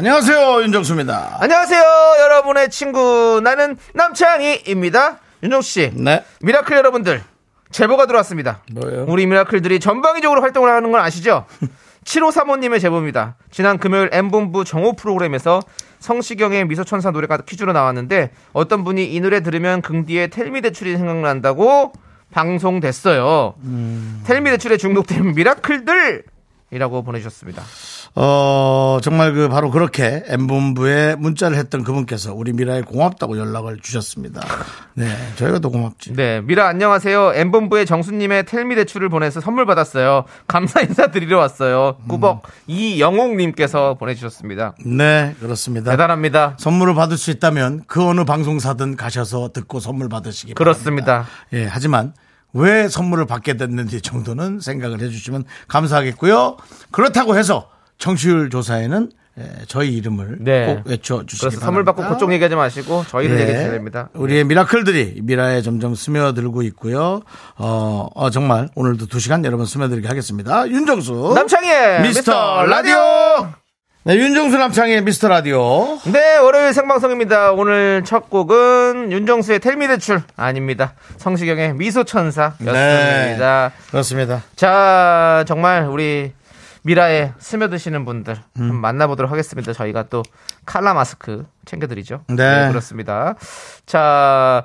안녕하세요 윤정수입니다. 안녕하세요, 여러분의 친구. 나는 남창희입니다. 윤정수 씨. 네. 미라클 여러분들, 제보가 들어왔습니다. 뭐예요? 우리 미라클들이 전방위적으로 활동을 하는 건 아시죠? 7535님의 제보입니다. 지난 금요일 M본부 정오 프로그램에서 성시경의 미소천사 노래가 퀴즈로 나왔는데 어떤 분이 이 노래 들으면 긍디의 Tell Me 대출이 생각난다고 방송됐어요. Tell Me 대출에 중독된 미라클들! 이라고 보내주셨습니다. 어 정말 그 바로 그렇게 M본부에 문자를 했던 그분께서 우리 미라에 고맙다고 연락을 주셨습니다. 네, 저희가 더 고맙지. 네, 미라 안녕하세요. M본부의 정수님의 텔미 대출을 보내서 선물 받았어요. 감사 인사 드리러 왔어요. 꾸벅 이영옥님께서 보내주셨습니다. 네, 그렇습니다. 대단합니다. 선물을 받을 수 있다면 그 어느 방송사든 가셔서 듣고 선물 받으시기 그렇습니다. 바랍니다. 예, 하지만 왜 선물을 받게 됐는지 정도는 생각을 해주시면 감사하겠고요. 그렇다고 해서 청취율 조사에는 예, 저희 이름을 네. 꼭 외쳐주시기 바랍니다. 선물 받고 그쪽 얘기하지 마시고 저희를 예, 얘기해 주셔야 됩니다. 우리의 미라클들이 미라에 점점 스며들고 있고요. 어, 어, 정말 오늘도 두 시간 여러분 스며들게 하겠습니다. 윤정수. 남창희의 미스터 라디오. 네, 윤정수 남창의 미스터 라디오. 네, 월요일 생방송입니다. 오늘 첫 곡은 윤정수의 텔미 대출 아닙니다. 성시경의 미소천사였습니다. 네. 그렇습니다. 자, 정말 우리 미라에 스며드시는 분들 음. 만나보도록 하겠습니다. 저희가 또 칼라 마스크 챙겨드리죠. 네. 그렇습니다. 자,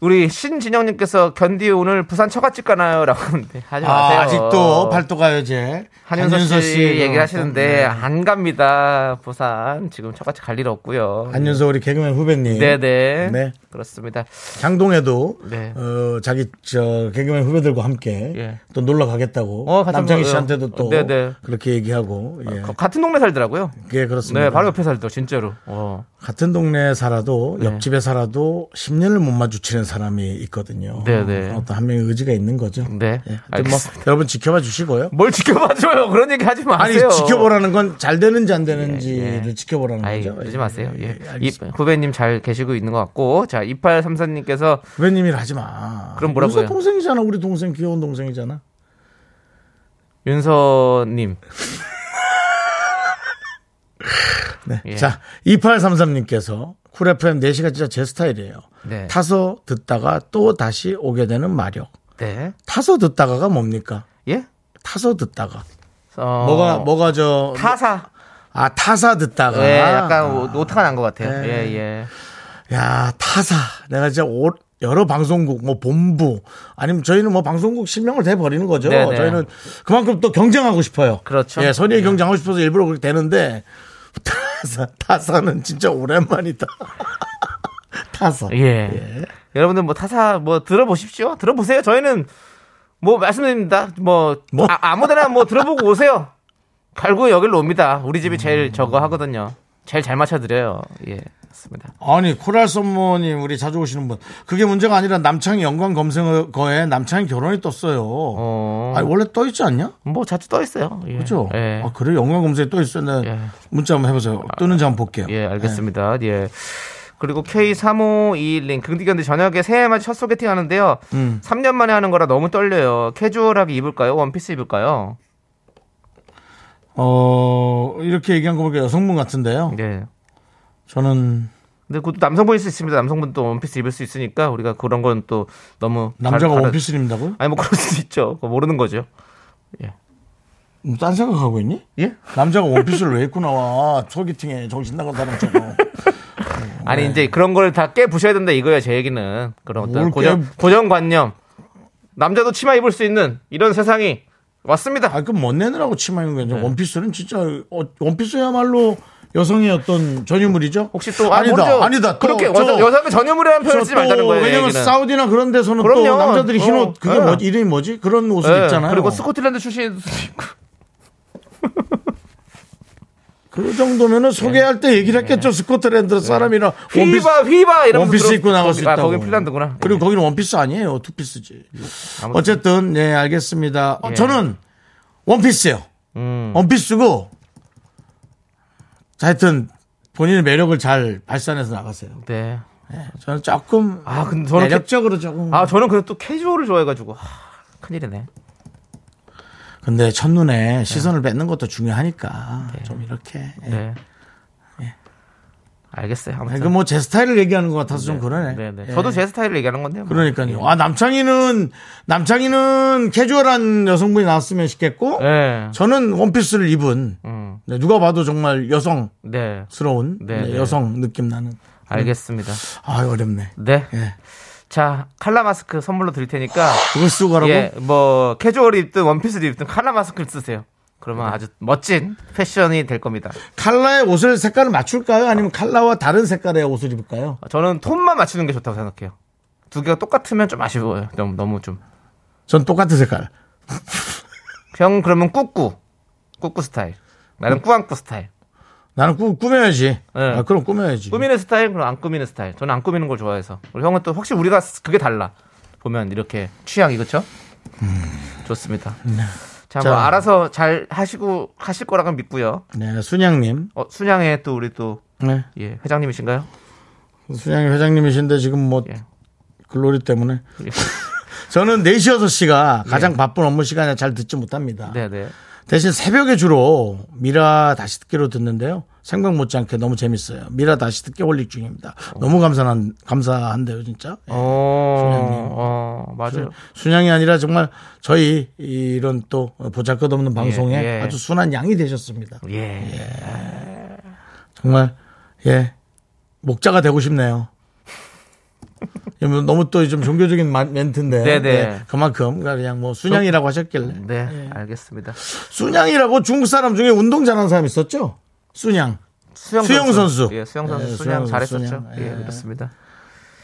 우리 신진영님께서 견디 오늘 부산 처갓집 가나요? 라고 하는데 하지 마세요. 아, 아직도 팔도가요제 한윤서 씨, 얘기를 하시는데 네. 안 갑니다. 부산 지금 처갓집 갈 일 없고요. 한윤서 우리 개그맨 후배님. 네네. 네. 그렇습니다. 장동에도 네. 어, 자기 저 개그맨 후배들과 함께 예. 또 놀러 가겠다고 어, 남창희. 씨한테도 또 네네. 그렇게 얘기하고 예. 거- 같은 동네 살더라고요. 예, 그렇습니다. 네, 바로 옆에 살더 진짜로. 어. 같은 동네에 살아도 네. 옆집에 살아도 10년을 못 마주치는 사람이 있거든요. 네네. 어떤 한 명의 의지가 있는 거죠. 네. 예, 하여튼 뭐. 여러분 지켜봐 주시고요. 뭘 지켜봐 줘요. 그런 얘기 하지 아니 마세요. 지켜보라는 건 잘 되는지 안 되는지를 예, 예. 지켜보라는 아이, 거죠. 그러지 마세요. 예. 이, 알겠습니다. 후배님 잘 계시고 있는 것 같고. 자, 2834님께서 후배님이라 하지 마. 그럼 뭐라고요? 윤서 동생이잖아. 우리 동생 귀여운 동생이잖아. 윤서님. 네. 예. 자, 2833님께서 쿨 FM 4시가 진짜 제 스타일이에요. 네. 타서 듣다가 또 다시 오게 되는 마력. 네. 타서 듣다가가 뭡니까? 예? 타서 듣다가. 어, 뭐가, 뭐가 저. 타사. 아, 타사 듣다가. 예, 약간 오- 오타가 난 것 같아요. 네. 예, 예. 야, 타사. 내가 진짜 오- 여러 방송국, 뭐 본부, 아니면 저희는 뭐 방송국 실명을 대 버리는 거죠. 네네. 저희는 그만큼 또 경쟁하고 싶어요. 그렇죠. 예, 선의의 경쟁하고 싶어서 일부러 그렇게 되는데, 타사, 타사는 진짜 오랜만이다. 타사. 예. 여러분들 뭐 타사 뭐 들어보십시오. 들어보세요. 저희는 뭐 말씀드립니다. 뭐, 뭐? 아, 무데나뭐 들어보고 오세요. 갈고 여기로 옵니다. 우리 집이 제일 저거 하거든요. 제일 잘 맞춰드려요. 예. 맞습니다. 아니, 코랄 썸머님, 우리 자주 오시는 분. 그게 문제가 아니라 남창희 연관 검색어에 남창희 결혼이 떴어요. 어, 아니, 원래 떠 있지 않냐? 뭐 자주 떠 있어요. 예. 그죠? 예. 아, 그래? 연관 검색에 떠 있어요. 네. 예. 문자 한번 해보세요. 뜨는지 한번 볼게요. 예, 알겠습니다. 예. 그리고 K3521님, 긍디견디 저녁에 새해 맞이 첫 소개팅 하는데요. 음. 3년 만에 하는 거라 너무 떨려요. 캐주얼하게 입을까요? 원피스 입을까요? 어, 이렇게 얘기한 거 보니까 여성분 같은데요. 네. 저는 근데 그것도 남성분일 수 있습니다. 남성분도 원피스 입을 수 있으니까 우리가 그런 건 또 너무 남자가 갈- 원피스를 입는다고요? 아니 뭐 그럴 수도 있죠. 그거 모르는 거죠. 뭐딴 생각하고 있니? 예? 남자가 원피스를 왜 입고 나와? 소개팅에 정신 나간 사람처럼. 아니 이제 그런 걸 다 깨 부셔야 된다 이거예요. 제 얘기는 그런 어떤 뭘 고정 깨- 고정관념. 남자도 치마 입을 수 있는 이런 세상이 왔습니다. 아, 그럼 못 내느라고 치마 입는 거죠. 원피스는 진짜, 어, 원피스야말로 여성의 어떤 전유물이죠? 혹시 또 아, 아니다, 모르죠. 아니다. 또 그렇게 저- 여성의 전유물이라는 표현을 저 쓰지 말자는 또 거예요. 왜냐면 얘기는. 사우디나 그런 데서는 그럼요. 또 남자들이 흰 어, 옷, 그게 예. 뭐지? 이름이 뭐지? 그런 옷을 예, 입잖아요. 그리고 스코틀랜드 있고. 그 정도면은 소개할 때 얘기를 했겠죠. 스코틀랜드 사람이라 원피스, 휘바 휘바 이러면서 원피스 들어- 입고 나갈 수 아, 있다고. 거기 핀란드구나. 그리고 예. 거기는 원피스 아니에요. 투피스지. 아무튼. 어쨌든 네 알겠습니다. 어, 예. 저는 원피스요. 음. 원피스고 자, 하여튼 본인의 매력을 잘 발산해서 나가세요. 네. 저는 조금 아, 근데 저는 매력적으로 조금. 아 저는 근데 또 캐주얼을 좋아해가지고 하, 큰일이네. 근데 첫눈에 시선을 뺏는 것도 중요하니까 좀 이렇게. 예. 네. 알겠어요. 아무튼. 이거 뭐제 스타일을 얘기하는 것 같아서 좀 그러네. 네, 네. 예. 저도 제 스타일을 얘기하는 건데요. 뭐. 그러니까요. 아 남창희는 남창희는 캐주얼한 여성분이 나왔으면 싶겠고 네. 저는 원피스를 입은 음. 네, 누가 봐도 정말 여성스러운 네. 네, 네, 네. 여성 느낌 나는. 알겠습니다. 아 어렵네. 네. 예. 자, 칼라 마스크 선물로 드릴 테니까 그걸 쓰고 가라고. 예, 뭐 캐주얼 입든 원피스를 입든 칼라 마스크를 쓰세요. 그러면 아주 멋진 패션이 될 겁니다. 칼라의 옷을 색깔을 맞출까요? 아니면 칼라와 다른 색깔의 옷을 입을까요? 저는 톤만 맞추는 게 좋다고 생각해요. 두 개가 똑같으면 좀 아쉬워요. 너무 너무 좀. 전 똑같은 색깔. 형 그러면 꾸꾸. 꾸꾸 스타일. 나는 꾸안꾸 스타일. 나는 꾸, 꾸며야지. 네. 아, 그럼 꾸며야지. 꾸미는 스타일, 그럼 안 꾸미는 스타일. 저는 안 꾸미는 걸 좋아해서. 우리 형은 또 확실히 우리가 그게 달라. 보면 이렇게 취향이 그렇죠? 좋습니다. 자, 뭐 자. 알아서 잘 하시고 하실 거라고 믿고요. 네, 순양님. 어, 순양의 또 우리 또 네. 예, 회장님이신가요? 순양이 회장님이신데 지금 뭐 예. 글로리 때문에. 예. 저는 4시, 6시가 가장 바쁜 업무 시간에 잘 듣지 못합니다. 네, 네. 대신 새벽에 주로 미라 다시 듣기로 듣는데요. 생각 못지않게 너무 재밌어요. 미라 다시 듣기 올릭 중입니다. 너무 감사한, 감사한데요, 진짜. 예. 어, 어, 맞아요. 순 양이 아니라 정말 저희 이런 또 보잘것없는 방송에 예. 아주 순한 양이 되셨습니다. 예. 정말 예 목자가 되고 싶네요. 이거 너무 또 좀 종교적인 마- 멘트인데 네네. 예, 그만큼 그냥 뭐 순양이라고 하셨길래 네, 알겠습니다. 순양이라고 중국 사람 중에 운동 잘하는 사람 있었죠? 순양 수영, 수영 선수. 예, 수영 선수 예, 수영 수영, 잘했었죠. 수영. 예, 예. 그렇습니다.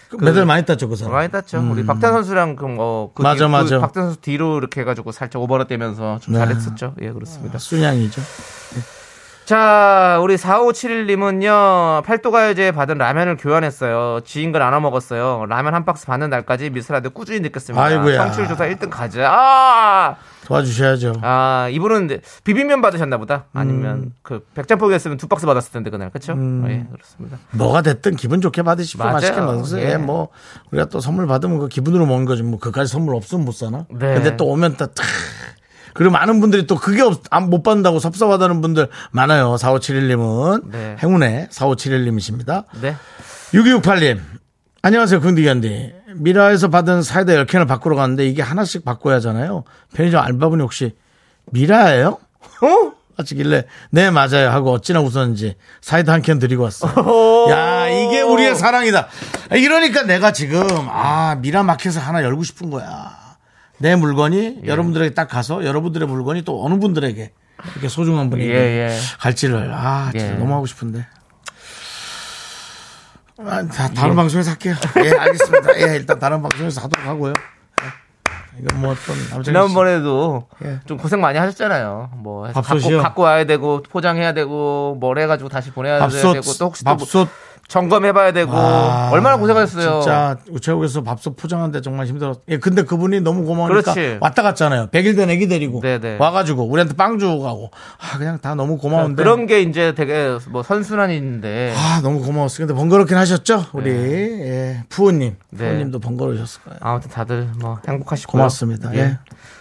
그 메달 많이 땄죠 그 사람. 많이 땄죠. 우리 박찬 선수랑 그, 어, 그 맞아, 뒤- 맞아. 그 박찬 선수 뒤로 이렇게 해가지고 살짝 오버랩 되면서 좀 네. 잘했었죠. 예, 그렇습니다. 순양이죠. 자, 우리 4571님은요, 팔도가요제에 받은 라면을 교환했어요. 지인과 나눠 먹었어요. 라면 한 박스 받는 날까지 미스라드 꾸준히 듣겠습니다. 아이고야. 청취율 조사 1등 가자. 아! 도와주셔야죠. 아, 이분은 비빔면 받으셨나 보다. 아니면 음. 그 백짬뽕이었으면 두 박스 받았을 텐데 그날. 그쵸? 예, 그렇습니다. 뭐가 됐든 기분 좋게 받으시고 맞아요. 맛있게 먹으세요. 예. 예, 뭐 우리가 또 선물 받으면 그 기분으로 먹는 거지. 뭐 그까지 선물 없으면 못 사나. 네. 근데 또 오면 또 탁. 그리고 많은 분들이 또 그게 없, 안- 못 받는다고 섭섭하다는 분들 많아요. 4571님은 네. 행운의 4571님이십니다. 네. 6268님. 안녕하세요. 긍디견디. 미라에서 받은 사이다 10캔을 바꾸러 갔는데 이게 하나씩 바꿔야 하잖아요. 편의점 알바분이 혹시 미라예요? 어? 하시길래 네 맞아요 하고 어찌나 웃었는지 사이다 한 캔 드리고 왔어. 야 이게 우리의 사랑이다. 이러니까 내가 지금 아 미라 마켓을 하나 열고 싶은 거야. 내 물건이 예. 여러분들에게 딱 가서 여러분들의 물건이 또 어느 분들에게 이렇게 소중한 분에게 예, 예. 갈지를 아 진짜 예. 너무 하고 싶은데. 아, 다, 다른 방송에서 할게요. 예, 알겠습니다. 예, 일단 다른 방송에서 하도록 하고요. 예. 이건 뭐 어떤 지난번에도 예. 좀 고생 많이 하셨잖아요. 뭐 해서 갖고, 밥솥이요? 갖고 와야 되고 포장해야 되고 뭘 해가지고 다시 보내야 밥솥, 되고 또 혹시 또 밥솥 점검해봐야 되고 아, 얼마나 고생하셨어요. 진짜 우체국에서 밥솥 포장하는데 정말 힘들었. 예, 근데 그분이 너무 고마우니까 그렇지. 왔다 갔잖아요. 100일 된 애기 데리고 네네. 와가지고 우리한테 빵 주고 가고. 아 그냥 다 너무 고마운데. 그런 게 이제 되게 뭐 선순환인데 아 너무 고마웠어요. 근데 번거롭긴 하셨죠, 우리 예, 푸우님. 네. 푸우님도 번거로우셨을 거예요. 아무튼 다들 뭐 행복하시고 고맙습니다. 예.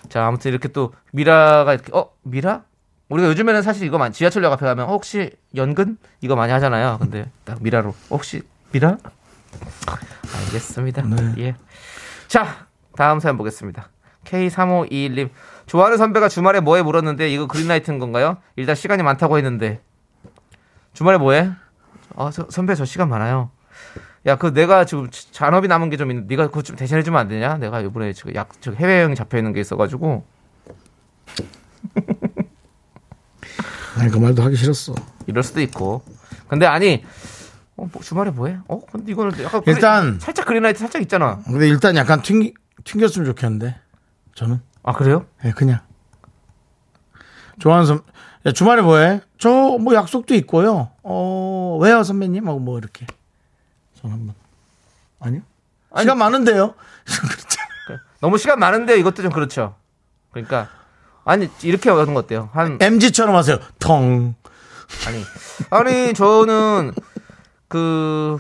자 아무튼 이렇게 또 미라가 이렇게 어 미라? 우리가 요즘에는 사실 이거 많이 지하철역 앞에 가면 어, 혹시 연근 이거 많이 하잖아요. 근데 딱 미라로 혹시 미라? 알겠습니다. 네. 예. 자 다음 사연 보겠습니다. K3521님 좋아하는 선배가 주말에 뭐해 물었는데 이거 그린라이트인 건가요? 일단 시간이 많다고 했는데 주말에 뭐해? 아 저- 선배 저 시간 많아요. 야, 그 내가 지금 잔업이 남은 게 좀 있는데 네가 그거 좀 대신해 주면 안 되냐? 내가 이번에 지금 약 저 해외 여행 잡혀 있는 게 있어 가지고 아니 그 말도 하기 싫었어. 이럴 수도 있고. 근데 아니 어, 뭐 주말에 뭐해? 어, 근데 이거는 약간 그린- 일단- 살짝 그린라이트 살짝 있잖아. 근데 일단 약간 튕기, 튕겼으면 좋겠는데 저는 아, 그래요? 예, 그냥 좋아하는 선, 야, 주말에 뭐해? 저 뭐 약속도 있고요. 어, 왜요, 선배님? 하고 뭐 이렇게. 전 한번. 아니요? 시간 많은데요? 너무 시간 많은데 이것도 좀 그렇죠. 그러니까 아니 이렇게 하는 거 어때요? 한 MG처럼 하세요. 텅. 아니 아니 저는 그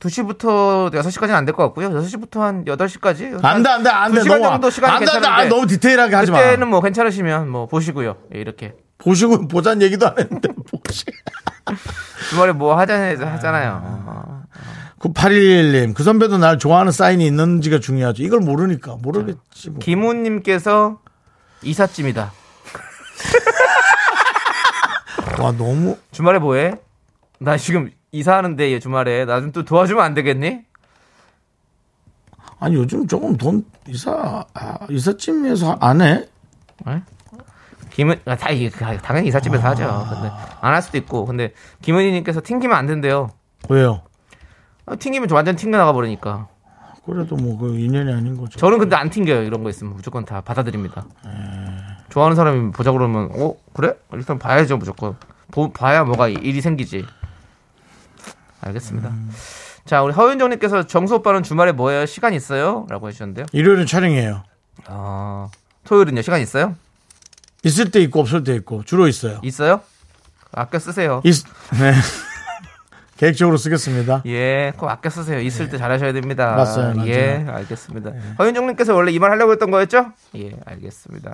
2시부터 6시까지는 안 될 것 같고요. 6시부터 한 8시까지 안 돼, 안 돼, 안 돼. 두 시간 너무, 정도 시간이 안 돼, 안 돼. 아, 너무 디테일하게 하지 마. 그때는 뭐 괜찮으시면 뭐 보시고요. 예, 이렇게 보시고, 보자는 얘기도 안 했는데, 보시. 주말에 뭐 하자 하잖아요. 9811님, 그 선배도 날 좋아하는 사인이 있는지가 중요하죠. 이걸 모르니까. 모르겠지. 뭐. 김우님께서 이삿짐이다. 와, 너무. 주말에 뭐해? 나 지금 이사하는데 얘 주말에 나 좀 또 도와주면 안 되겠니? 아니, 요즘 조금 돈, 이사, 아, 이삿짐에서 안 해? 김은 아, 다 이게 당연히 이삿짐에서 하죠. 근데 안 할 수도 있고. 근데 김은희님께서 튕기면 안 된대요. 왜요? 아, 튕기면 저 완전 튕겨 나가 버리니까. 그래도 뭐, 그 인연이 아닌 거죠. 저는 근데 안 튕겨요. 이런 거 있으면 무조건 다 받아들입니다. 좋아하는 사람이 보자 그러면 어 그래? 일단 봐야죠 무조건. 보, 봐야 뭐가 일이 생기지. 알겠습니다. 자 우리 허윤정님께서 정수 오빠는 주말에 뭐해요? 시간 있어요? 라고 해주셨는데요. 일요일은 촬영이에요. 아 토요일은요 시간 있어요? 있을 때 있고, 없을 때 있고, 주로 있어요. 있어요? 아껴 쓰세요. 있, 네. 계획적으로 쓰겠습니다. 예, 꼭 아껴 쓰세요. 있을 때 잘하셔야 됩니다. 맞아요, 맞아요. 예, 알겠습니다. 허윤정님께서 원래 이 말 하려고 했던 거였죠? 예, 알겠습니다.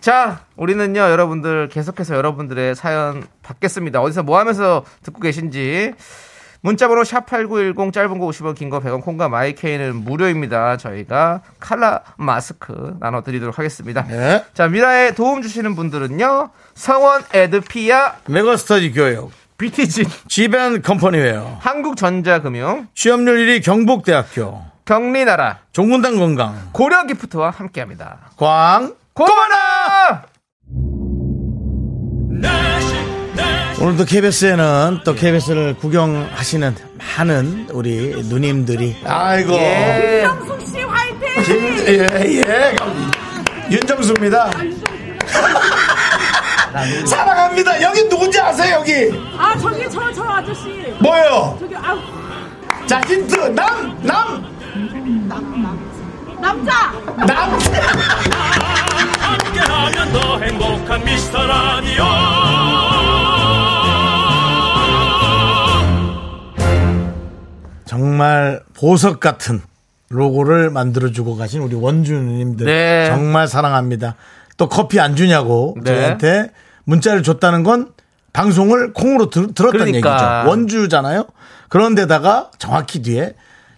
자, 우리는요, 여러분들 계속해서 여러분들의 사연 받겠습니다. 어디서 뭐 하면서 듣고 계신지. 문자번호 샵8910 짧은 거 50원 긴 거 100원 콩과 마이케이는 무료입니다. 저희가 칼라 마스크 나눠드리도록 하겠습니다. 네. 자, 미라에 도움 주시는 분들은요. 성원 에드피아 메가스터디 교육, BT진 지벤 컴퍼니웨어, 한국전자금융 취업률 1위 경북대학교, 경리나라 종근당 건강, 고려기프트와 함께합니다. 광, 고마나 오늘도 KBS에는 또 KBS를 구경하시는 많은 우리 누님들이 아이고 예. 윤정숙 씨 화이팅! 김, 예, 예. 윤정수입니다. 사랑합니다. 여기 누군지 아세요, 여기? 아 저기 저 저 아저씨 뭐예요? 저기 아 자, 힌트. 남, 남, 남자 남. 함께하면 더 행복한 미스터 라디오 정말 보석 같은 로고를 만들어주고 가신 우리 원주님들. 네. 정말 사랑합니다. 또 커피 안 주냐고 네. 저희한테 문자를 줬다는 건 방송을 콩으로 들, 들었다는 그러니까. 얘기죠. 원주잖아요. 그런데다가 정확히 뒤에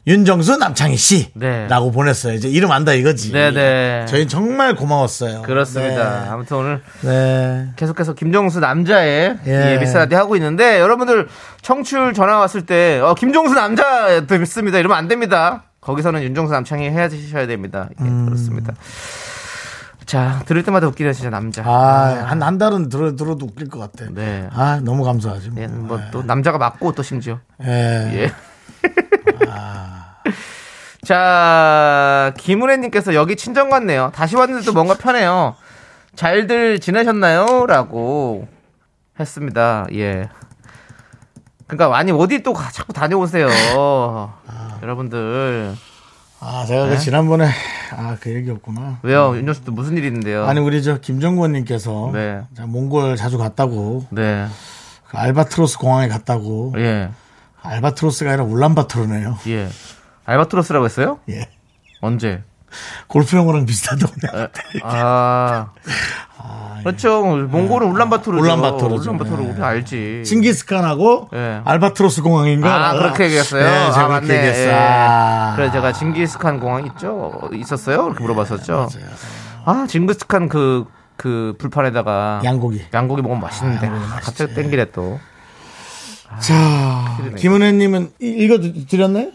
윤정수 남창희 씨라고 네. 보냈어요. 이제 이름 안다 이거지. 네네. 저희 정말 고마웠어요. 그렇습니다. 네. 아무튼 오늘 네. 계속해서 김종수 남자의 예. 예. 미스라디 하고 있는데 여러분들 청취율 전화 왔을 때 어, 김종수 남자 듣습니다 이러면 안 됩니다. 거기서는 윤종수 남창이 해야 되셔야 됩니다. 예, 음. 그렇습니다. 자 들을 때마다 웃기네요 진짜 남자. 아, 한, 한 달은 들어, 들어도 웃길 것 같아. 네. 아, 너무 감사하지. 뭐. 예, 뭐또 남자가 맞고 또 심지어. 예. 예. 자, 김은혜님께서 여기 친정 같네요. 다시 왔는데도 뭔가 편해요. 잘들 지내셨나요? 라고 했습니다. 예. 그러니까 아니 어디 또 가- 자꾸 다녀오세요. 여러분들 아, 제가 그 지난번에, 아, 그 얘기 없구나. 왜요? 윤정수 또 무슨 일 있는데요? 아니, 우리 저 김정권 님께서 네. 자, 몽골 자주 갔다고, 네. 그 알바트로스 공항에 갔다고, 예. 알바트로스가 아니라 울란바토르네요. 예. 알바트로스라고 했어요? 예. 언제? 골프 용어랑 비슷하다고. 아. 그렇죠. 몽골은 울란바토르죠. 울란바토르죠. 울란바토르 예. 우리 알지. 징기스칸하고 예. 알바트로스 공항인가? 아, 그렇게 얘기했어요? 네, 제가 아, 그렇게 맞네. 얘기했어요. 예. 아. 그래 제가 징기스칸 공항 있죠? 있었어요? 이렇게 물어봤었죠. 아, 징기스칸 그, 그 불판에다가 양고기. 양고기 먹으면 맛있는데. 아, 갑자기 땡기래 또. 자. 김은혜님은 이- 읽어드렸나요?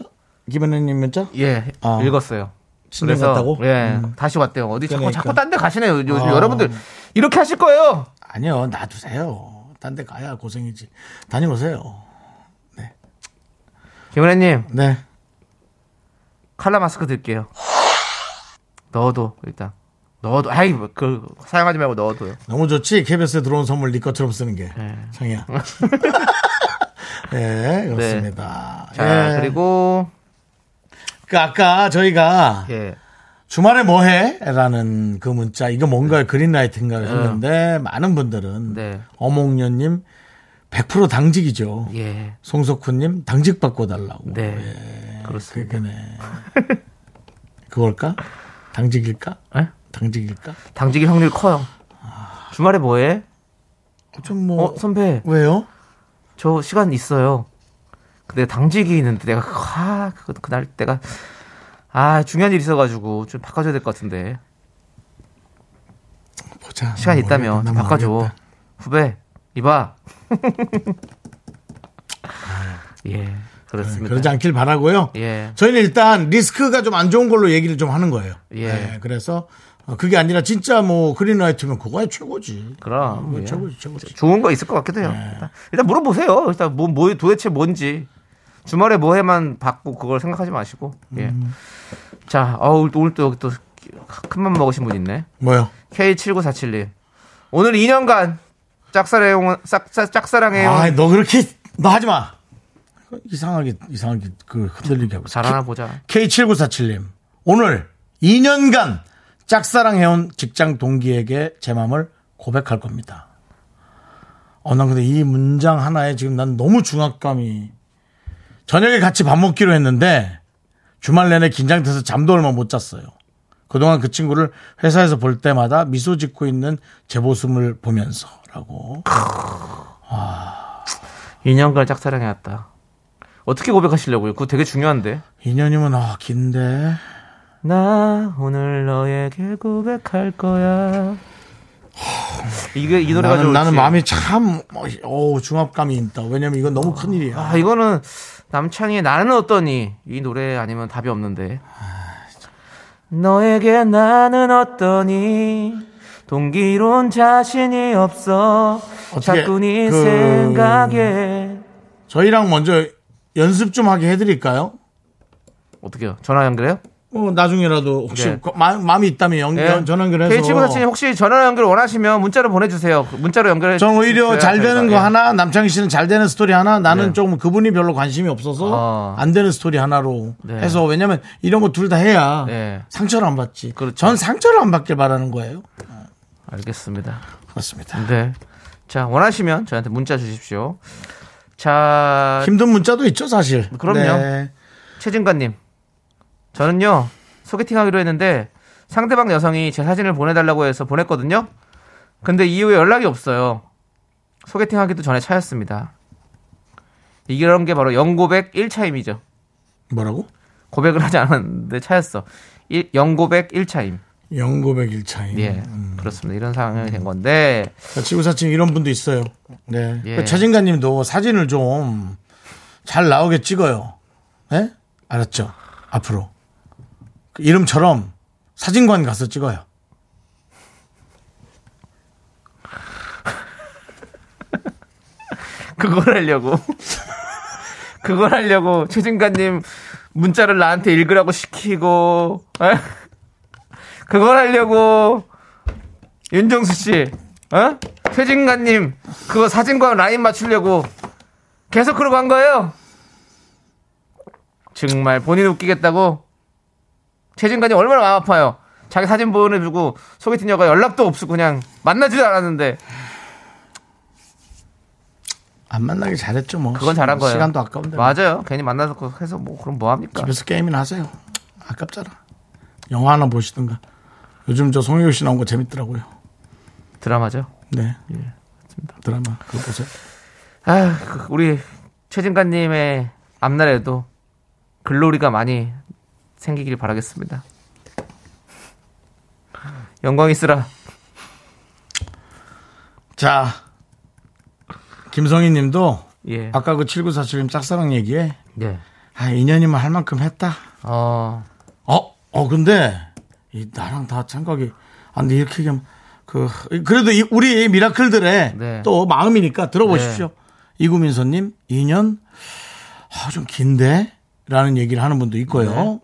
김은혜님 문자? 예, 아. 읽었어요. 친정 그래서 갔다고? 예, 음. 다시 왔대요. 어디 자꾸 그러니까. 자꾸 딴 데 가시네요. 요즘 아. 여러분들 이렇게 하실 거예요. 아니요, 놔두세요. 딴 데 가야 고생이지. 다녀오세요. 김은혜님 네. 칼라 마스크 드릴게요. 넣어도 일단 넣어도 아이 뭐그 사용하지 말고 넣어도요. 너무 좋지. KBS에 들어온 선물 네 것처럼 쓰는 게. 네. 창이야. 네, 그렇습니다. 자 예. 그리고 그 아까 저희가 예. 주말에 뭐 해? 라는 그 문자, 이거 뭔가요? 그린라이트인가요? 했는데, 많은 분들은, 네. 어몽년님, 100% 당직이죠. 예. 송석훈님, 당직 바꿔달라고. 네. 예, 그렇습니다. 그거네. 그걸까? 당직일까? 에? 당직일까? 당직일 확률 커요. 주말에 뭐해? 좀 뭐, 어 선배 왜요? 저 시간 있어요. 근데 당직이 있는데 내가 아 그, 그날 때가 아 중요한 일 있어가지고 좀 바꿔줘야 될 것 같은데 보자. 시간 난 있다면. 좀난 바꿔줘. 모르겠다. 후배 이봐. 예 그렇습니다. 그러지 않길 바라고요. 예 저희는 일단 리스크가 좀 안 좋은 걸로 얘기를 좀 하는 거예요. 예. 네, 그래서 어, 그게 아니라 진짜 뭐 그린라이트면 그거야 최고지. 그럼 그거 예. 최고지, 최고지. 좋은 거 있을 것 같기도 해요. 네. 일단, 일단 물어보세요. 일단 뭐, 뭐 도대체 뭔지 주말에 뭐해만 받고 그걸 생각하지 마시고. 예. 음. 자, 어, 오늘 또 오늘 또 여기 또 큰맘 먹으신 분 있네. 뭐요? K7947님. 오늘 2년간 짝사랑해온, 짝, 짝, 짝사랑해온. 아, 너 그렇게 너 하지 마. 이상하게 이상하게 그 흔들리게 하고. 잘하나 보자. K7947님. 오늘 2년간 짝사랑해온 직장 동기에게 제 마음을 고백할 겁니다. 어, 난 근데 이 문장 하나에 지금 난 너무 중압감이 저녁에 같이 밥 먹기로 했는데 주말 내내 긴장돼서 잠도 얼마 못 잤어요. 그동안 그 친구를 회사에서 볼 때마다 미소 짓고 있는 제 모습을 보면서라고. 2년간 짝사랑해왔다. 어떻게 고백하시려고요? 그거 되게 중요한데. 2년이면 아 긴데. 나 오늘 너에게 고백할 거야. 이게 이 노래가 나는, 좋지. 나는 마음이 참 어, 중압감이 있다. 왜냐면 이건 너무 큰 일이야. 아 이거는 남창희의 나는 어떠니 이 노래 아니면 답이 없는데. 너에게 나는 어떠니 동기론 자신이 없어 어떻게, 자꾸 네 그- 생각에 저희랑 먼저 연습 좀 하게 해드릴까요? 어떻게요? 전화 연결해요? 어, 나중에라도 혹시 네. 그 마, 마음이 있다면 연, 연- 전화 연결해서 K747님 혹시 전화 연결 원하시면 문자로 보내주세요. 그 문자로 연결해. 전 오히려 잘 되는 저희가, 거 예. 하나 남창희 씨는 잘 되는 스토리 하나 나는 네. 좀 그분이 별로 관심이 없어서 어. 안 되는 스토리 하나로 네. 해서 왜냐면 이런 거 둘 다 해야 네. 상처를 안 받지 그렇죠. 전 상처를 안 받길 바라는 거예요 알겠습니다. 그렇습니다 네. 자 원하시면 저한테 문자 주십시오. 자 힘든 문자도 있죠 사실 그럼요. 네. 최진관님, 저는요 소개팅 하기로 했는데 상대방 여성이 제 사진을 보내달라고 해서 보냈거든요. 근데 이후에 연락이 없어요. 소개팅 하기도 전에 차였습니다. 이런 게 바로 영고백 1차임이죠. 뭐라고? 고백을 하지 않았는데 차였어. 일- 영고백 1차임. 영고백 1차임 예, 그렇습니다. 이런 상황이 된 건데 지구사칭 이런 분도 있어요. 네. 예. 그 최진가님도 사진을 좀 잘 나오게 찍어요. 네? 알았죠? 앞으로 그 이름처럼 사진관 가서 찍어요. 그걸 하려고 그걸 하려고 최진관님 문자를 나한테 읽으라고 시키고 에? 그걸 하려고 윤정수 씨 어? 최진관님 그거 사진과 라인 맞추려고 계속 그러고 한 거예요 정말 본인 웃기겠다고 최진관님 얼마나 마음 아파요 자기 사진 보내주고 소개팅 여가 연락도 없고 그냥 만나지도 않았는데 안 만나기 잘했죠 뭐. 그건 잘한 거예요. 시간도 아까운데. 맞아요. 괜히 만나서 그거 해서 뭐 그럼 뭐 합니까? 집에서 게임이나 하세요. 아깝잖아. 영화 하나 보시든가. 요즘 저 송혜교 씨 나온 거 재밌더라고요. 드라마죠. 네. 예, 드라마 그거 보세요. 아, 그 우리 최진관님의 앞날에도 글로리가 많이 생기길 바라겠습니다. 영광 있으라. 자, 김성희 님도 예. 아까 그 7947님 짝사랑 얘기에 예. 아, 2년이면 할 만큼 했다. 어, 어, 어, 근데, 이, 나랑 다 생각이, 안 돼, 이렇게 얘기하면, 그, 그래도 이, 우리 미라클들의 네. 또 마음이니까 들어보십시오. 이구민서님, 2년? 아, 좀 긴데? 라는 얘기를 하는 분도 있고요. 네.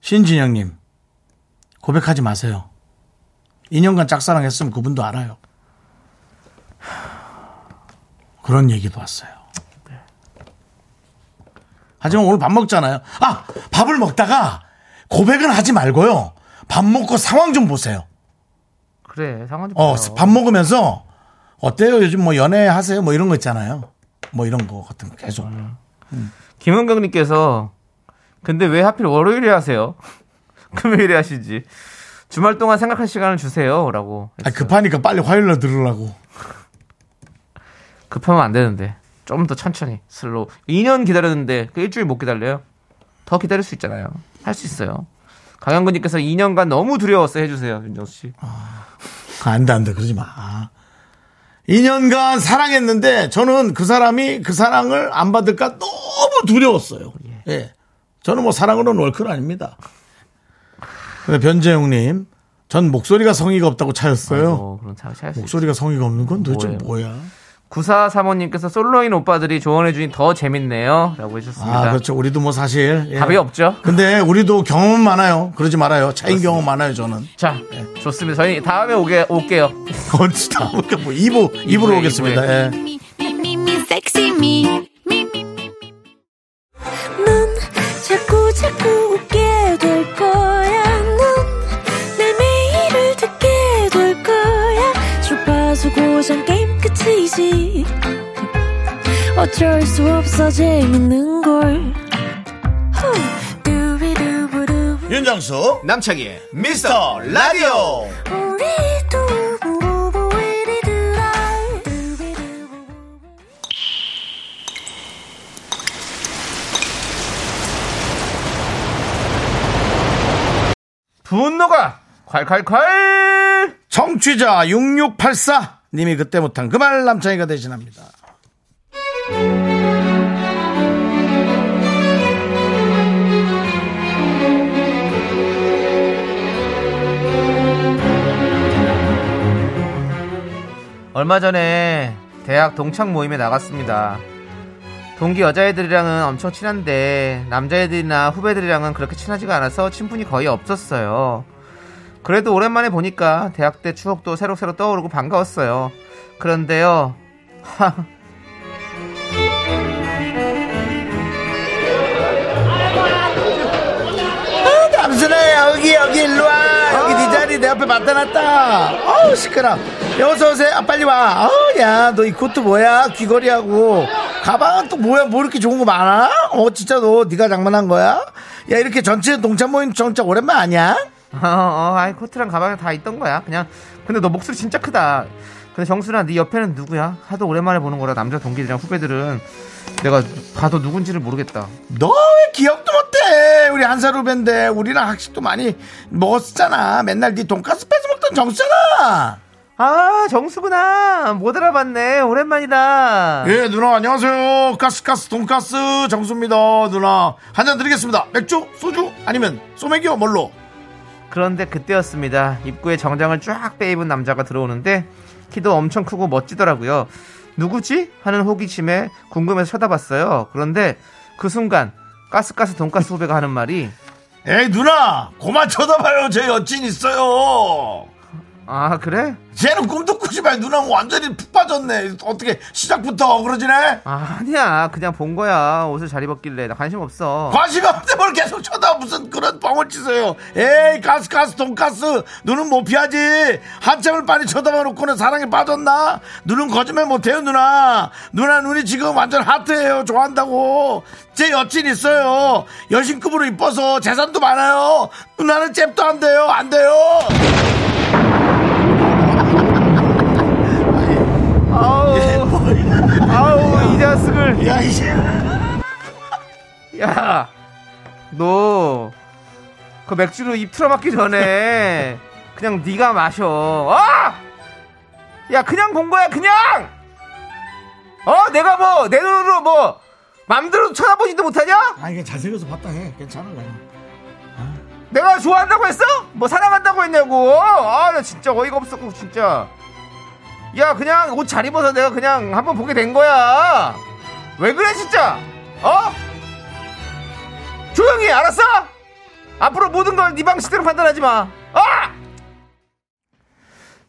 신진영님, 고백하지 마세요. 2년간 짝사랑했으면 그분도 알아요. 그런 얘기도 왔어요. 하지만 오늘 밥 먹잖아요. 아, 밥을 먹다가 고백은 하지 말고요. 밥 먹고 상황 좀 보세요. 그래 상황 좀 어, 봐요. 밥 먹으면서 어때요? 요즘 뭐 연애 하세요? 뭐 이런 거 있잖아요. 뭐 이런 거 같은 거 계속. 김은경님께서 근데 왜 하필 월요일에 하세요? 금요일에 하시지. 주말 동안 생각할 시간을 주세요 라고. 아, 급하니까 빨리 화요일날 들으려고. 급하면 안 되는데 좀 더 천천히 slow. 2년 기다렸는데 그 일주일 못 기다려요. 더 기다릴 수 있잖아요. 할 수 있어요. 강현근님께서 2년간 너무 두려웠어 해주세요, 윤정수 씨. 아, 안 돼, 안 돼. 그러지 마. 2년간 사랑했는데 저는 그 사람이 그 사랑을 안 받을까 너무 두려웠어요. 예. 저는 뭐 사랑으로는 월클 아닙니다. 근데 변재영님, 전 목소리가 성의가 없다고 차였어요. 어, 그런 차, 차, 목소리가 성의가 없는 건 도대체 뭐예요? 뭐야? 9435님께서 솔로인 오빠들이 조언해주니 더 재밌네요. 라고 해주셨습니다. 아, 그렇죠. 우리도 뭐 사실. 예. 답이 없죠? 근데 우리도 경험은 많아요. 그러지 말아요. 차인 경험 많아요, 저는. 자, 좋습니다. 저희 다음에 오게, 올게요. 언제 다음 뭐 2부, 2부로 이부에, 오겠습니다. 이부에. 예. 끝이지. 어쩔 수 없어 재밌는 걸. 윤정수, 남창희의 미스터 라디오. 분노가 콸콸콸! 청취자 6684 님이 그때 못한 그 말 남창이가 대신합니다. 얼마 전에 대학 동창 모임에 나갔습니다. 동기 여자애들이랑은 엄청 친한데 남자애들이나 후배들이랑은 그렇게 친하지가 않아서 친분이 거의 없었어요. 그래도 오랜만에 보니까 대학 때 추억도 새록새록 떠오르고 반가웠어요. 그런데요. 남순아 여기 여기 일로 와. 여기 네 자리 내 앞에 맡아놨다. 어우 시끄러. 어서 오세요. 아, 빨리 와. 어우 야너 이 코트 뭐야? 귀걸이하고. 가방은 또 뭐야? 뭐 이렇게 좋은 거 많아? 어 진짜 너 네가 장만한 거야? 야 이렇게 전체 동창 모임 진짜 오랜만 아니야 어, 어, 아이 코트랑 가방에 다 있던 거야. 그냥 근데 너 목소리 진짜 크다. 근데 정순아, 네 옆에는 누구야? 하도 오랜만에 보는 거라 남자 동기들이랑 후배들은 내가 봐도 누군지를 모르겠다. 너 왜 기억도 못해 우리 한살 후배인데 우리랑 학식도 많이 먹었잖아 맨날 네 돈가스 뺏어 먹던 정수잖아 아, 정수구나. 못 알아봤네. 오랜만이다. 예, 누나 안녕하세요. 가스가스 돈가스 정수입니다. 누나 한 잔 드리겠습니다. 맥주, 소주 아니면 소맥이요 뭘로? 그런데 그때였습니다. 입구에 정장을 쫙 빼입은 남자가 들어오는데 키도 엄청 크고 멋지더라고요. 누구지? 하는 호기심에 궁금해서 쳐다봤어요. 그런데 그 순간 가스가스 돈가스 후배가 하는 말이 에이 누나 고만 쳐다봐요. 제 여친 있어요. 아 그래? 쟤는 꿈도 꾸지 말 누나 완전히 푹 빠졌네. 어떻게 시작부터 그러지네? 아, 아니야 그냥 본 거야 옷을 잘 입었길래 나 관심 없어 관심 없는데 뭘 계속 쳐다 무슨 그런 뻥을 치세요. 에이 가스 가스 돈가스 눈은 못 피하지. 한참을 빨리 쳐다봐 놓고는 사랑에 빠졌나? 눈은 거짓말 못해요 누나. 누나 눈이 지금 완전 하트예요. 좋아한다고. 제 여친 있어요. 여신급으로 이뻐서 재산도 많아요. 누나는 잽도 안 돼요. 안 돼요. 아우 아우 이 자식을 야 이제 야너 그 맥주로 입 틀어막기 전에 그냥 네가 마셔 어? 야 그냥 본 거야 그냥 어 내가 뭐 내 눈으로 뭐 맘대로 쳐다보지도 못하냐 아 이게 잘생겨서 봤다 해. 괜찮아 그냥. 내가 좋아한다고 했어? 뭐 사랑한다고 했냐고 아 나 진짜 어이가 없었고 진짜 야 그냥 옷 잘 입어서 내가 그냥 한번 보게 된 거야 왜 그래 진짜 어? 조용히 해, 알았어? 앞으로 모든 걸 네 방식대로 판단하지 마 아!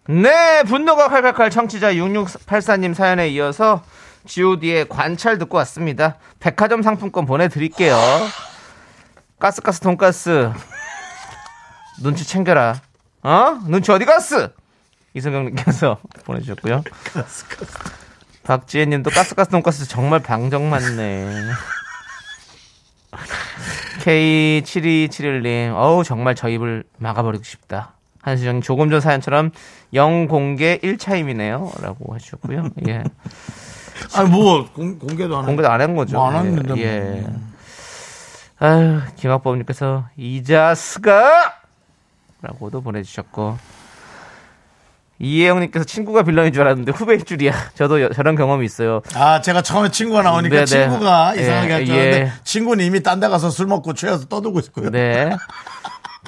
네, 분노가 칼칼칼 청취자 6684님 사연에 이어서 god의 관찰 듣고 왔습니다. 백화점 상품권 보내드릴게요. 가스가스 돈가스 눈치 챙겨라. 어? 눈치 어디 갔어? 이성경님께서 보내주셨고요. 박지혜님도 가스가스 돈가스 정말 방정 맞네. K7271님, 어우, 정말 저 입을 막아버리고 싶다. 한수정님, 조금 전 사연처럼 영공개 1차임이네요. 라고 하셨고요. 예. 아니 뭐 공, 공개도 안 공개도 안 한 거죠. 뭐 안 했는데 예. 뭐. 예. 아유, 김학범님께서, 이 자스가! 라고도 보내주셨고. 이혜영님께서 친구가 빌런인 줄 알았는데 후배일 줄이야. 저도 여- 저런 경험이 있어요. 아, 제가 처음에 친구가 나오니까 네네. 친구가 이상하게 예, 할줄 알았는데 예. 친구는 이미 딴 데 가서 술 먹고 취해서 떠들고 있고요. 네.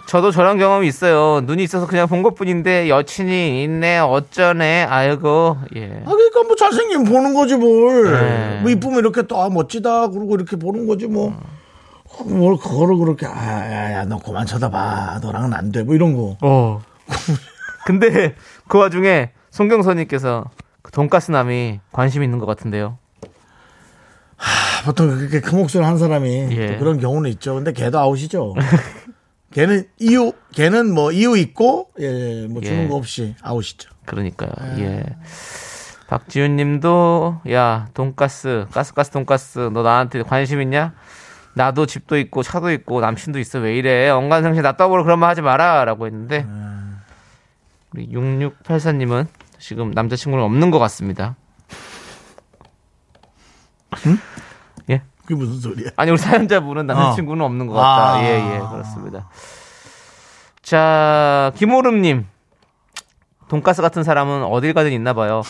저도 저런 경험이 있어요. 눈이 있어서 그냥 본 것 뿐인데 여친이 있네, 어쩌네, 아이고, 예. 아, 그러니까 뭐 잘생긴 보는 거지 뭘. 네. 뭐 이쁘면 이렇게 또 아, 멋지다 그러고 이렇게 보는 거지 뭐. 뭘 그거를 그렇게 아, 야, 야, 너 그만 쳐다봐. 너랑은 안 돼. 뭐 이런 거. 어. 근데 그 와중에 송경선님께서 그 돈가스 남이 관심 있는 것 같은데요. 아, 보통 그렇게 큰 목소리 한 사람이 예. 또 그런 경우는 있죠. 근데 걔도 아웃이죠. 걔는 이유, 걔는 뭐 이유 있고, 예, 뭐 주는 예. 거 없이 아웃이죠. 그러니까요. 예. 박지윤 님도, 야, 돈가스, 가스가스 돈가스, 너 나한테 관심 있냐? 나도 집도 있고, 차도 있고, 남친도 있어. 왜 이래? 언감생심 나 떠보러 그런 말 하지 마라. 라고 했는데, 우리 6684님은 지금 남자친구는 없는 것 같습니다. 예. 그게 무슨 소리야? 아니, 우리 사연자분은 남자친구는 없는 것 같다. 아. 예, 예, 그렇습니다. 자, 김오름님. 돈가스 같은 사람은 어딜 가든 있나 봐요.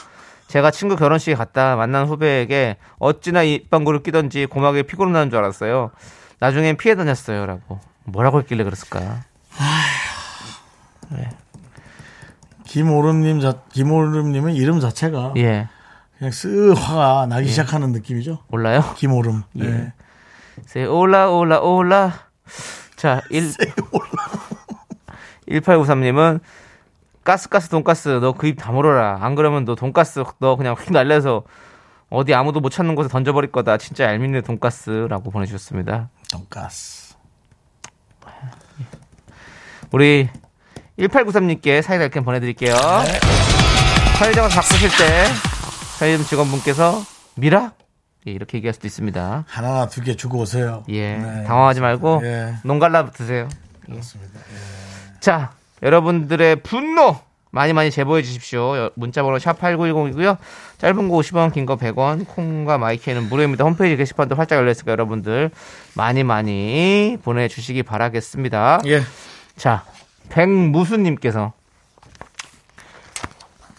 제가 친구 결혼식에 갔다 만난 후배에게 어찌나 입방구를 끼던지 고막에 피곤 나는 줄 알았어요. 나중엔 피해 다녔어요. 라고. 뭐라고 했길래 그랬을까? 김오름님, 자, 김오름님은 이름 자체가 예. 그냥 쓱 화가 나기 시작하는 느낌이죠. 몰라요? 김오름. 예. 예. 세 올라 올라 올라. 자, 1 1893님은 가스가스 돈가스 너 그 입 다물어라. 안 그러면 너 돈가스 너 그냥 휙 날려서 어디 아무도 못 찾는 곳에 던져버릴 거다. 진짜 얄밉네 돈가스라고 보내주셨습니다. 돈가스. 우리 1893님께 사이다 이렇게 보내드릴게요. 편의점을 바꾸실 때 편의점 직원분께서 미라? 예, 이렇게 얘기할 수도 있습니다. 하나나 두 개 주고 오세요. 예, 네. 당황하지 말고 예. 농갈라 드세요. 그렇습니다. 자, 여러분들의 분노 많이 많이 제보해 주십시오. 여- 문자번호 샵 8910이고요. 짧은 거 50원, 긴 거 100원, 콩과 마이크는 무료입니다. 홈페이지 게시판도 활짝 열려있으니까 여러분들 많이 많이 보내주시기 바라겠습니다. 예. 자, 백무수님께서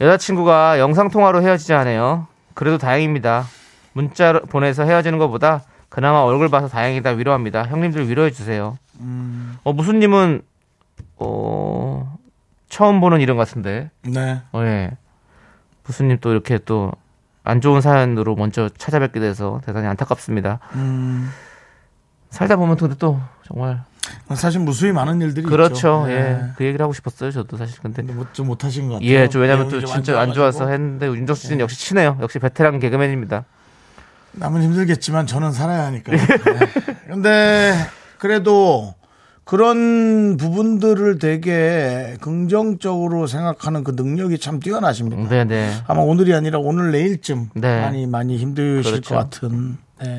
여자친구가 영상통화로 헤어지자 하네요. 그래도 다행입니다. 문자 보내서 헤어지는 것보다 그나마 얼굴 봐서 다행이다 위로합니다. 형님들 위로해 주세요. 어, 무수님은 어, 처음 보는 이름 같은데. 네. 어, 예. 무수님 또 이렇게 또 안 좋은 사연으로 먼저 찾아뵙게 돼서 대단히 안타깝습니다. 음, 살다 보면 근데 또 정말 사실 무수히 많은 일들이 그렇죠. 있죠. 예. 그 얘기를 하고 싶었어요. 저도 사실 근데 근데 뭐좀 못하신 것 같아요. 예, 좀 왜냐면 또 진짜 안 좋아서 좋아가지고. 했는데 윤정수 씨는 역시 친해요. 역시 베테랑 개그맨입니다. 남은 힘들겠지만 저는 살아야 하니까. 네. 근데 그래도 그런 부분들을 되게 긍정적으로 생각하는 그 능력이 참 뛰어나십니다. 네, 네. 아마 오늘이 아니라 오늘 내일쯤 네. 많이 많이 힘드실 그렇죠. 것 같은. 네.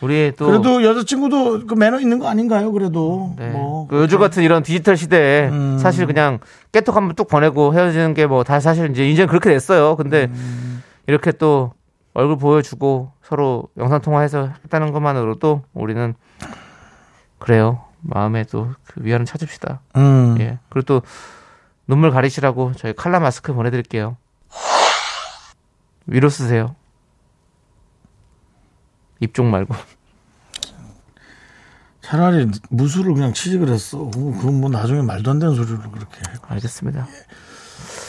우리 또 그래도 여자친구도 그 매너 있는 거 아닌가요? 그래도 네. 뭐 그 요즘 같은 이런 디지털 시대에 음. 사실 그냥 깨톡 한번 뚝 보내고 헤어지는 게 뭐 다 사실 이제 이제는 그렇게 됐어요. 근데 음. 이렇게 또 얼굴 보여주고 서로 영상 통화해서 했다는 것만으로도 우리는 그래요. 마음에 또 그 위안을 찾읍시다. 음. 예. 그리고 또 눈물 가리시라고 저희 칼라 마스크 보내드릴게요. 위로 쓰세요. 입쪽 말고. 차라리 무술을 그냥 취직을 했어. 그- 그건 뭐 나중에 말도 안 되는 소리를 그렇게. 해. 알겠습니다.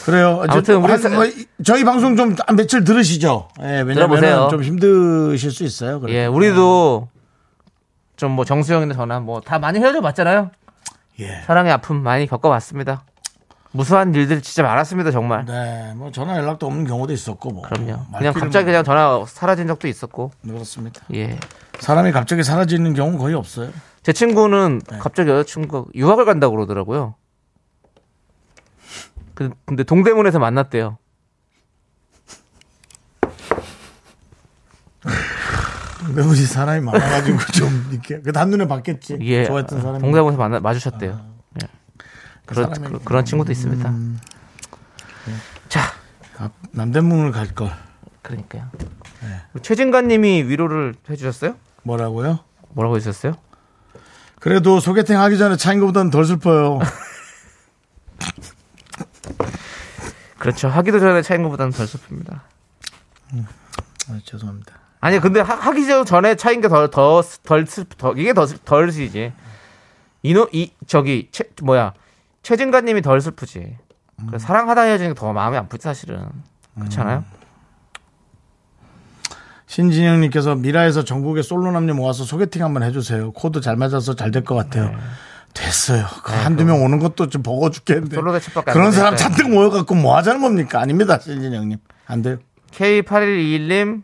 그래요. 아무튼 우리 한- 사- 뭐 이- 저희 방송 좀한 며칠 들으시죠. 예, 왜냐면. 좀 힘드실 수 있어요. 그래도. 예, 우리도 좀 뭐 정수영이나 저나 뭐 다 많이 헤어져 봤잖아요. 예. 사랑의 아픔 많이 겪어봤습니다. 무수한 일들이 진짜 많았습니다, 정말. 네, 뭐 전화 연락도 없는 경우도 있었고 뭐. 그럼요. 그냥 갑자기 뭐- 그냥 전화 사라진 적도 있었고. 그렇습니다. 예. 사람이 갑자기 사라지는 경우 는 거의 없어요. 제 친구는 네. 갑자기 여자친구가 유학을 간다고 그러더라고요. 그- 근데 동대문에서 만났대요. 매우리 사람이 많아가지고 좀 이렇게 그 한눈에 봤겠지. 예. 좋아했던 사람이. 동대문에서 만나 마주쳤대요. 예. 그런 그, 런 친구도 있습니다. 음. 자, 아, 남대문을 갈 걸. 그러니까요. 네. 최진관님이 위로를 해주셨어요? 뭐라고요? 뭐라고 해주셨어요? 그래도 소개팅 하기 전에 차인 것보다는 덜 슬퍼요. 그렇죠. 하기도 전에 차인 것보다는 덜 슬픕니다. 아, 죄송합니다. 아니 근데 하, 기 전에 차인 게더더덜슬더 이게 더 덜 슬이지. 이노 이 저기 최 뭐야 최진관님이 덜 슬프지. 그 사랑하다 헤어지는 게 더 마음이 아프지 사실은. 그렇잖아요. 신진영님께서 미라에서 전국의 솔로 남녀 모아서 소개팅 한번 해주세요. 코드 잘 맞아서 잘 될 것 같아요. 네. 됐어요. 그 한두 명 오는 것도 좀 버거 죽겠는데. 그런 사람. 잔뜩 모여갖고 뭐 하자는 겁니까? 아닙니다, 신진영님. 안 돼요. K8121님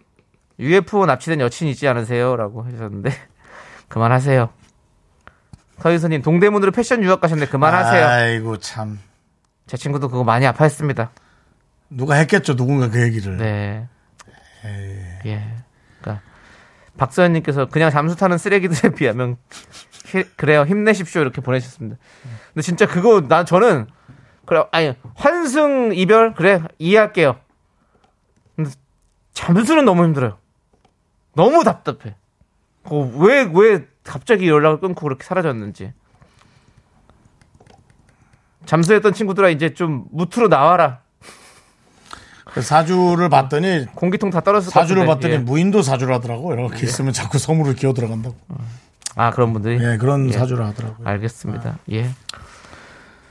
UFO 납치된 여친 있지 않으세요?라고 하셨는데 그만하세요. 서희선님 동대문으로 패션 유학 가셨는데 그만하세요. 아이고, 참. 제 친구도 그거 많이 아파했습니다. 누가 했겠죠, 누군가 그 얘기를. 네. 예. 그러니까 박서연님께서 그냥 잠수 타는 쓰레기들에 비하면 히- 그래요 힘내십시오 이렇게 보내셨습니다. 근데 진짜 그거 나 저는 그래 아니 환승 이별 그래 이해할게요. 근데 잠수는 너무 힘들어요. 너무 답답해. 왜왜 왜 갑자기 연락을 끊고 그렇게 사라졌는지. 잠수했던 친구들아 이제 좀 무트로 나와라. 그 사주를 봤더니, 공기통 다 떨어졌을 것 사주를. 봤더니 예. 무인도 사주라더라고. 이렇게 있으면 자꾸 섬으로 기어 들어간다고. 아 그런 분들이 예, 그런 예. 사주를 하더라고요. 알겠습니다. 예.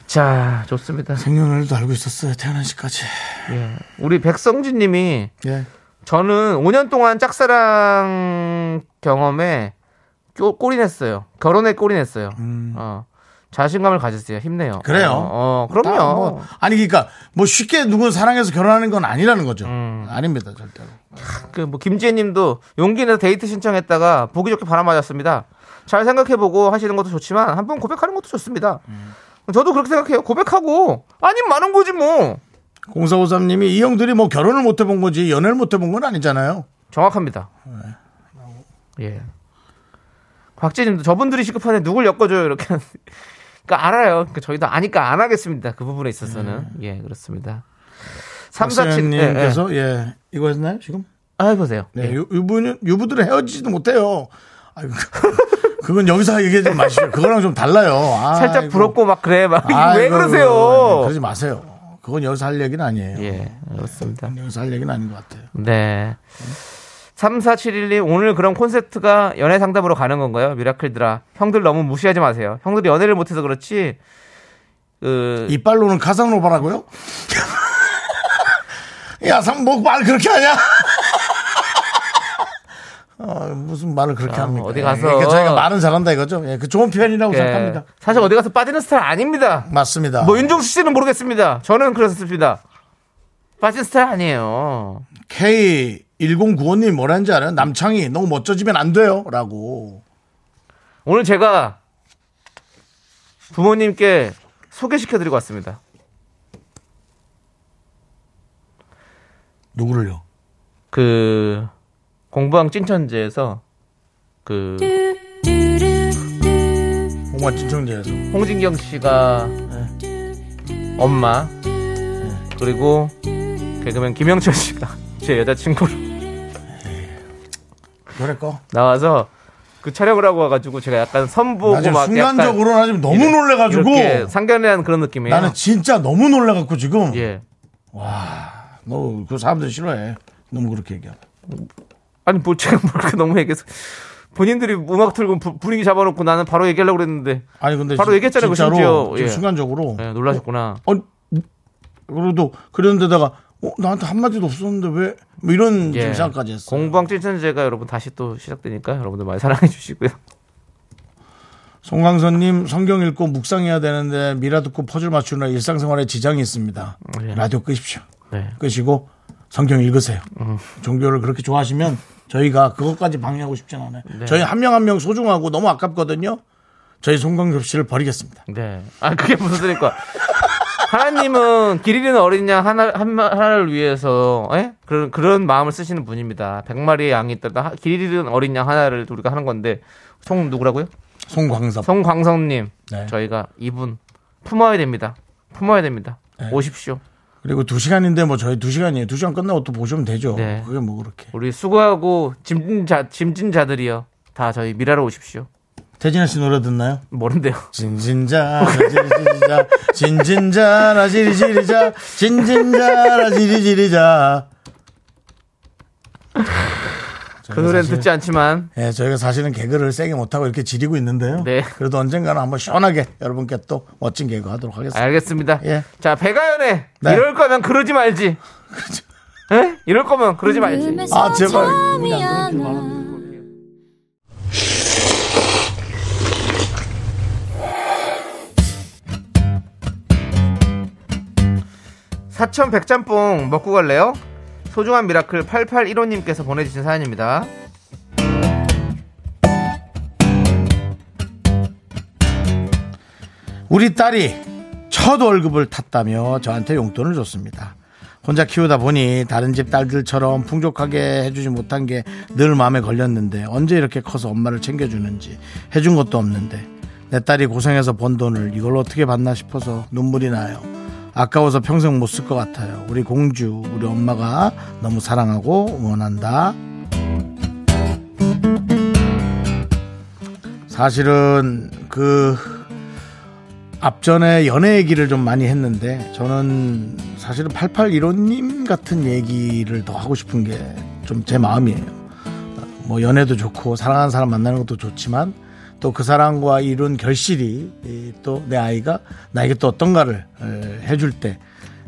자, 좋습니다. 생년월일도 알고 있었어요, 태어난 시까지. 예. 우리 백성진 님이 예. 저는 5년 동안 짝사랑 경험에 꼬- 꼴이냈어요. 결혼에 꼴이냈어요. 어. 자신감을 가지세요. 힘내요. 음. 그래요. 어, 어, 다 그럼요. 뭐, 아니, 그러니까, 뭐 쉽게 누구 사랑해서 결혼하는 건 아니라는 거죠. 음. 아닙니다, 절대로. 그뭐 김지혜 님도 용기 내서 데이트 신청했다가 보기 좋게 바람 맞았습니다. 잘 생각해보고 하시는 것도 좋지만 한 번 고백하는 것도 좋습니다. 저도 그렇게 생각해요. 고백하고 아니면 많은 거지 뭐. 0453님이 이 형들이 뭐 결혼을 못 해본 거지 연애를 못 해본 건 아니잖아요. 정확합니다. 예. 박재님도 저분들이 시급한데 누굴 엮어줘요 이렇게. 그러니까 알아요. 그러니까 저희도 아니까 안 하겠습니다. 그 부분에 있어서는 예 그렇습니다. 347 박사님께서 예, 이거 했나요 지금? 아 해보세요. 네, 예. 유, 유부는 유부들은 헤어지지도 못해요. 아이고, 그건 여기서 얘기하지 마시고 그거랑 좀 달라요. 살짝 아이고. 부럽고 막 그래 막 왜 그러세요? 그러지 마세요. 그건 여기서 할 얘기는 아니에요. 예 그렇습니다. 여기서 할 얘기는 아닌 것 같아요. 네. 3471님, 오늘 그럼 콘셉트가 연애 상담으로 가는 건가요? 미라클들아. 형들 너무 무시하지 마세요. 형들이 연애를 못해서 그렇지, 그, 이빨로는 카상노바라고요? 야, 상, 뭐, 말 그렇게 하냐? 어, 무슨 말을 그렇게 아, 합니까? 어디 예, 가서- 그러니까 저희가 말은 잘한다 이거죠? 예, 그 좋은 표현이라고 예, 생각합니다. 사실 어디 가서 빠지는 스타일 아닙니다. 맞습니다. 뭐 윤종수 씨는 모르겠습니다. 저는 그렇습니다. 빠진 스타일 아니에요. K1095님 뭐라는지 알아요? 남창이 너무 멋져지면 안 돼요. 라고. 오늘 제가 부모님께 소개시켜드리고 왔습니다. 누구를요? 그, 공부왕 찐천재에서 그, 홍만 진청제에서. 홍진경 씨가 엄마 그리고 개그맨 김영철 씨가 제 여자친구로 그래 꺼. 나와서 그 촬영을 하고 와가지고 제가 약간 선보고 막 순간적으로 나 지금 너무 이래- 놀래가지고. 상견례한 그런 느낌이에요. 나는 진짜 너무 놀래갖고 지금. 예. 너그 사람들 싫어해. 너무 그렇게 얘기하면. 아니 뭐 제가 뭐 그렇게 너무 얘기해서 본인들이 음악 틀고 부- 분위기 잡아놓고 나는 바로 얘기하려고 그랬는데 아니 근데 바로 진- 얘기했잖아요, 그 진짜로 예. 순간적으로 예, 놀라셨구나. 어, 그래도 그런데다가 어, 나한테 한마디도 없었는데 왜? 뭐 이런 예. 좀 생각까지 했어. 공부왕 찐천재가 여러분 다시 또 시작되니까 여러분들 많이 사랑해 주시고요. 송광선님 성경 읽고 묵상해야 되는데 미라 듣고 퍼즐 맞추느라 일상생활에 지장이 있습니다. 네. 라디오 끄십시오. 네. 끄시고 성경 읽으세요. 종교를 그렇게 좋아하시면 저희가 그것까지 방해하고 싶진 않아요. 저희 한 명 한 명 소중하고 너무 아깝거든요. 저희 송광섭 씨를 버리겠습니다. 네. 아, 그게 무슨 소리일까? 하나님은 길 잃은 어린 양 하나, 하나를 위해서, 예? 그런, 그런 마음을 쓰시는 분입니다. 백 마리의 양이 있다. 하- 길 잃은 어린 양 하나를 우리가 하는 건데, 송 누구라고요? 송광섭. 송광성님. 네. 저희가 이분 품어야 됩니다. 품어야 됩니다. 네. 오십시오. 그리고 두 시간인데 뭐 저희 두 시간이에요. 두 시간 끝나고 또 보시면 되죠. 네. 그게 뭐 그렇게. 우리 수고하고 짐진자, 짐진자들이요. 다 저희 미라로 오십시오. 태진아 씨 노래 듣나요? 모른대요. 진진자 라지리지리자 진진자 라지리지리자 진진자 라지리지리자 그 노래는 듣지 않지만, 예, 저희가 사실은 개그를 세게 못하고 이렇게 지리고 있는데요. 네. 그래도 언젠가는 한번 시원하게 여러분께 또 멋진 개그 하도록 하겠습니다. 알겠습니다. 예. 자, 배가연의 네. 이럴 거면 그러지 말지. 예? 이럴 거면 그러지 말지. 아, 제발. 잠이 그냥 안 그러지 와. 사천 백짬뽕 먹고 갈래요? 소중한 미라클 8815님께서 보내주신 사연입니다. 우리 딸이 첫 월급을 탔다며 저한테 용돈을 줬습니다. 혼자 키우다 보니 다른 집 딸들처럼 풍족하게 해주지 못한 게 늘 마음에 걸렸는데 언제 이렇게 커서 엄마를 챙겨주는지 해준 것도 없는데 내 딸이 고생해서 번 돈을 이걸 어떻게 받나 싶어서 눈물이 나요. 아까워서 평생 못 쓸 것 같아요. 우리 공주, 우리 엄마가 너무 사랑하고 응원한다. 사실은 그 앞전에 연애 얘기를 좀 많이 했는데 저는 사실은 8815님 같은 얘기를 더 하고 싶은 게 좀 제 마음이에요. 뭐 연애도 좋고 사랑하는 사람 만나는 것도 좋지만 또 그 사람과 이룬 결실이 또 내 아이가 나에게 또 어떤가를 에, 해줄 때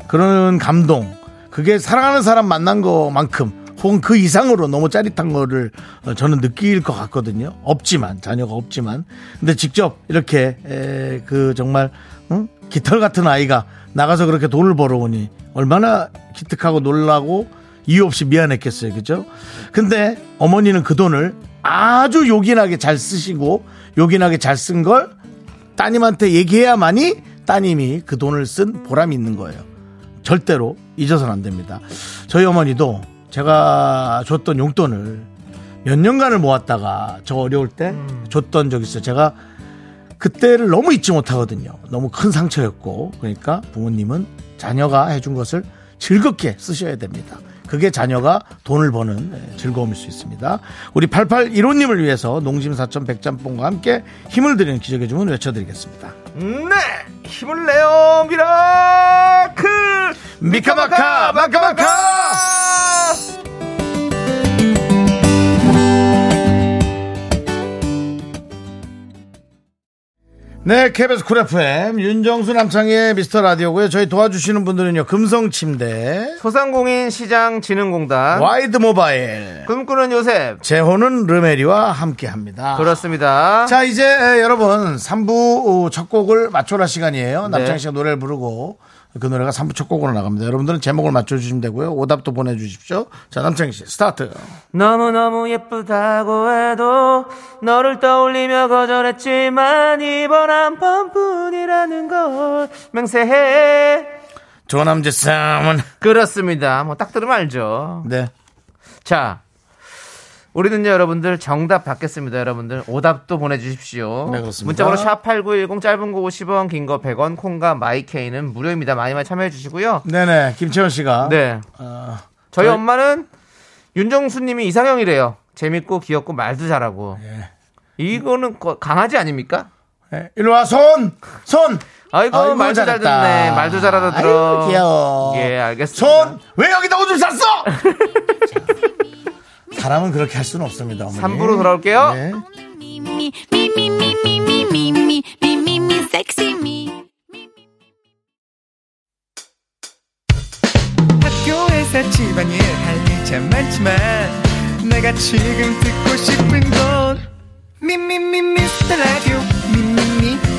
그런 감동 그게 사랑하는 사람 만난 것만큼 혹은 그 이상으로 너무 짜릿한 거를 어, 저는 느낄 것 같거든요. 없지만 자녀가 없지만 근데 직접 이렇게 에, 그 정말 응? 깃털 같은 아이가 나가서 그렇게 돈을 벌어오니 얼마나 기특하고 놀라고 이유 없이 미안했겠어요. 그죠? 근데 어머니는 그 돈을 아주 요긴하게 잘 쓰시고 요긴하게 잘 쓴 걸 따님한테 얘기해야만이 따님이 그 돈을 쓴 보람이 있는 거예요. 절대로 잊어서는 안 됩니다. 저희 어머니도 제가 줬던 용돈을 몇 년간을 모았다가 저 어려울 때 줬던 적이 있어요. 제가 그때를 너무 잊지 못하거든요. 너무 큰 상처였고 그러니까 부모님은 자녀가 해준 것을 즐겁게 쓰셔야 됩니다. 그게 자녀가 돈을 버는 예, 즐거움일 수 있습니다. 우리 8815님을 위해서 농심 사천 백짬뽕과 함께 힘을 드리는 기적의 주문 외쳐드리겠습니다. 네! 힘을 내요, 미라클! 미카마카 마카마카 네, KBS 쿨 FM 윤정수 남창희의 미스터 라디오고요. 저희 도와주시는 분들은요. 금성침대, 소상공인 시장진흥공단, 와이드 모바일, 꿈꾸는 요셉. 재호는 르메리와 함께합니다. 그렇습니다. 자, 이제 에, 여러분 3부 첫 곡을 맞춰라 시간이에요. 네. 남창희 씨가 노래를 부르고 그 노래가 3부 첫 곡으로 나갑니다. 여러분들은 제목을 맞춰주시면 되고요. 오답도 보내주십시오. 자, 남창희 씨 스타트. 너무너무 예쁘다고 해도 너를 떠올리며 거절했지만 이번 한 번뿐이라는 걸 맹세해. 조남재 쌈은 그렇습니다. 뭐 딱 들으면 알죠. 네. 자, 우리는요, 여러분들 정답 받겠습니다, 여러분들. 오답도 보내주십시오. 네, 그렇습니다. 문자번호 샵8910 짧은 거 50원, 긴 거 100원, 콩과 마이케이는 무료입니다. 많이 많이 참여해 주시고요. 네네. 김채원 씨가 네. 어, 저희 저희- 엄마는 윤정수님이 이상형이래요. 재밌고 귀엽고 말도 잘하고. 예. 이거는 거- 강아지 아닙니까? 네, 일로 와 손! 손! 아이고, 말도 잘 잘했다. 듣네. 말도 잘 알아들어. 아이고, 귀여워. 예, 알겠습니다. 손! 왜 여기다 오줌 쌌어? 사람은 그렇게 할 수는 없습니다. 어머니. 3부로 돌아올게요. 네. 학교에서 집안일 할일참 많지만 내가 지금 듣고 싶은 건 미미미 미스터 라디오 미미미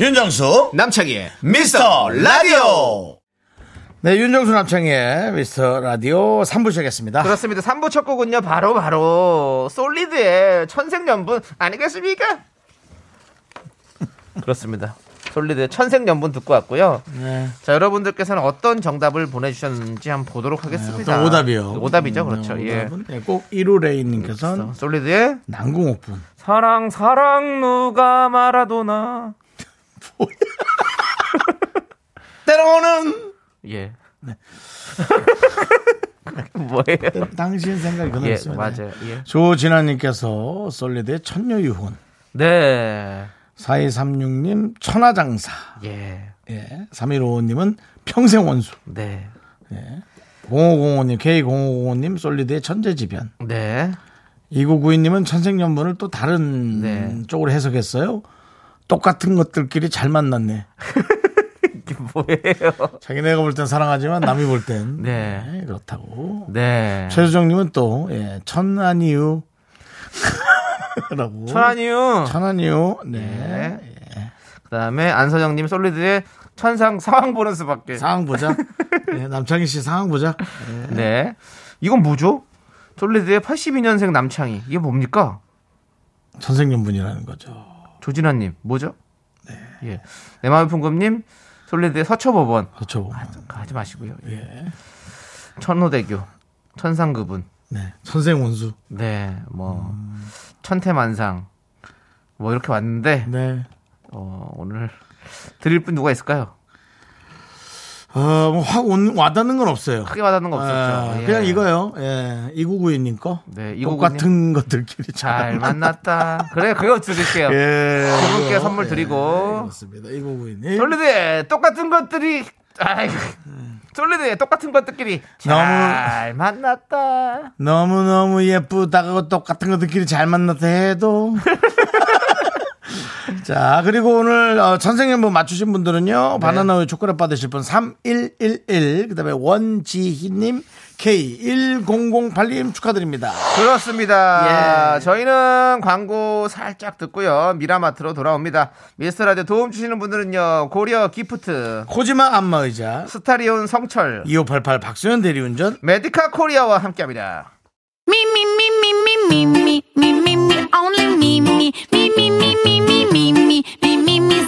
윤정수 남창희의 미스터 라디오. 네, 윤정수 남창의 미스터 라디오 3부 시작했습니다. 그렇습니다. 3부 첫 곡은요, 바로, 바로, 솔리드의 천생연분 아니겠습니까? 그렇습니다. 솔리드의 천생연분 듣고 왔고요. 네. 자, 여러분들께서는 어떤 정답을 보내주셨는지 한번 보도록 하겠습니다. 어떤 오답이요. 오답이죠, 음, 그렇죠. 네, 예. 오답은 네, 꼭 1호레이님께서는 솔리드의 난궁옥분. 사랑, 사랑, 누가 마라도나. 때로는 예. 네. 뭐예요? 당신 생각이 예, 그렇습니다. 맞아요. 예. 조진아님께서 솔리드의 천녀유혼. 네. 4236님 천하장사. 예. 예. 3155님은 평생원수. 네. 0505님, K0505님 솔리드의 천재지변. 네. 2992님은 천생연분을 또 다른 네. 쪽으로 해석했어요. 똑같은 것들끼리 잘 만났네. 이게 뭐예요? 자기네가 볼 땐 사랑하지만 남이 볼 땐 네. 네, 그렇다고. 네. 최수정님은 또 예, 천안 이유 라고 천안 이유. 천안 이유 네. 네. 그 다음에 안서정님 솔리드의 천상 상황 보는 수밖에. 상황 보자. 네, 남창희 씨 상황 보자. 네. 네. 이건 뭐죠? 솔리드의 82년생 남창희. 이게 뭡니까? 천생연분이라는 거죠. 조진아님, 뭐죠? 네. 예. 내 마음의 풍금님, 솔리드의 서초법원. 그렇죠. 하지 마시고요. 예. 천호대교, 천상그분. 네. 천생원수. 네, 뭐, 천태만상. 뭐, 이렇게 왔는데, 네. 어, 오늘 드릴 분 누가 있을까요? 어, 뭐확 와닿는 건 없어요. 크게 와닿는 거 없었죠. 아, 예. 그냥 이거요. 예. 2992님 거. 네, 2992님. 똑같은 것들끼리 잘 만났다. 그래, 그거 드릴게요. 예. 그분께 선물 예, 드리고. 그렇습니다. 2992님. 솔리드에 똑같은 것들이, 아이 솔리드에 똑같은 것들끼리 잘 만났다. 너무너무 예쁘다고 똑같은 것들끼리 잘 만났다 해도. 자, 그리고 오늘 어, 천생연분 맞추신 분들은요. 네. 바나나 우유 초콜릿 받으실 분 3111, 그 다음에 원지희님, K1008님 축하드립니다. 그렇습니다. 예. 저희는 광고 살짝 듣고요. 미라마트로 돌아옵니다. 미스터라디오 도움 주시는 분들은요. 고려 기프트, 코지마 안마의자, 스타리온 성철, 2588 박수현 대리운전, 메디카 코리아와 함께합니다. Me, only me,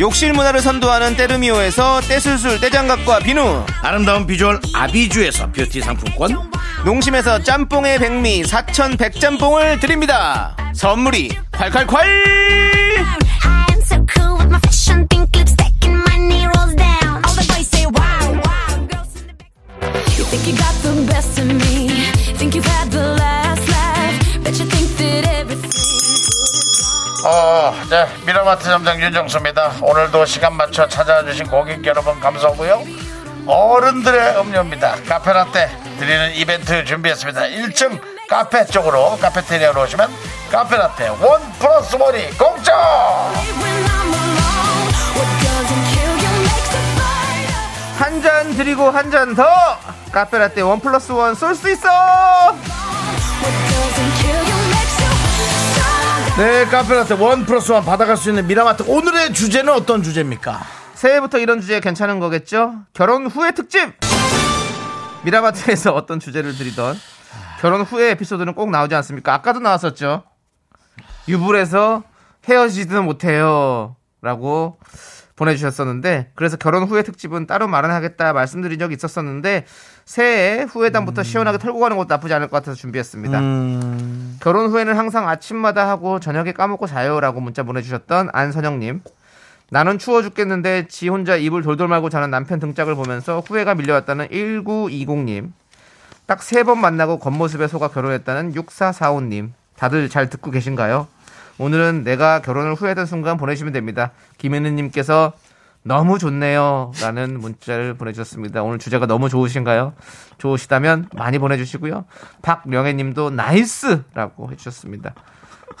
욕실 문화를 선도하는 때르미오에서 떼술술 떼장갑과 비누, 아름다운 비주얼 아비주에서 뷰티 상품권, 농심에서 짬뽕의 백미 사천 백짬뽕을 드립니다. 선물이 콸콸콸! 네, 미라마트 점장 윤정수입니다. 오늘도 시간 맞춰 찾아와 주신 고객 여러분 감사하고요. 어른들의 음료입니다. 카페라떼 드리는 이벤트 준비했습니다. 1층 카페 쪽으로 카페테리아로 오시면 카페라떼 원 플러스 원이 공짜! 한 잔 드리고 한 잔 더! 카페라떼 원 플러스 원 쏠 수 있어! 네, 카페라떼 원 플러스 원 받아갈 수 있는 미라마트 오늘의 주제는 어떤 주제입니까? 새해부터 이런 주제 괜찮은 거겠죠? 결혼 후의 특집! 미라마트에서 어떤 주제를 드리던 결혼 후의 에피소드는 꼭 나오지 않습니까? 아까도 나왔었죠. 유불에서 헤어지지도 못해요. 라고 보내주셨었는데 그래서 결혼 후에 특집은 따로 마련하겠다 말씀드린 적이 있었었는데 새해 후회담부터 시원하게 털고 가는 것도 나쁘지 않을 것 같아서 준비했습니다. 음, 결혼 후에는 항상 아침마다 하고 저녁에 까먹고 자요라고 문자 보내주셨던 안선영님. 나는 추워 죽겠는데 지 혼자 이불 돌돌 말고 자는 남편 등짝을 보면서 후회가 밀려왔다는 1920님. 딱 세 번 만나고 겉모습에 속아 결혼했다는 6445님. 다들 잘 듣고 계신가요? 오늘은 내가 결혼을 후회했던 순간 보내시면 됩니다. 김현우님께서 너무 좋네요. 라는 문자를 보내주셨습니다. 오늘 주제가 너무 좋으신가요? 좋으시다면 많이 보내주시고요. 박명혜 님도 nice 라고 해주셨습니다.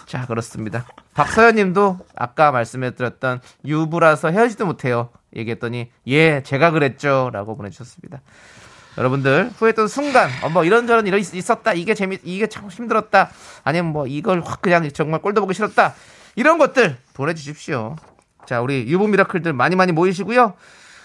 자, 그렇습니다. 박서연 님도 아까 말씀해드렸던 유부라서 헤어지도 못해요. 얘기했더니, 예, 제가 그랬죠. 라고 보내주셨습니다. 여러분들, 후회했던 순간, 어, 뭐 이런저런 있- 있었다. 이게 재밌, 이게 참 힘들었다. 아니면 뭐 이걸 확 그냥 정말 꼴도 보기 싫었다. 이런 것들 보내주십시오. 자, 우리 유부 미라클들 많이 많이 모이시고요.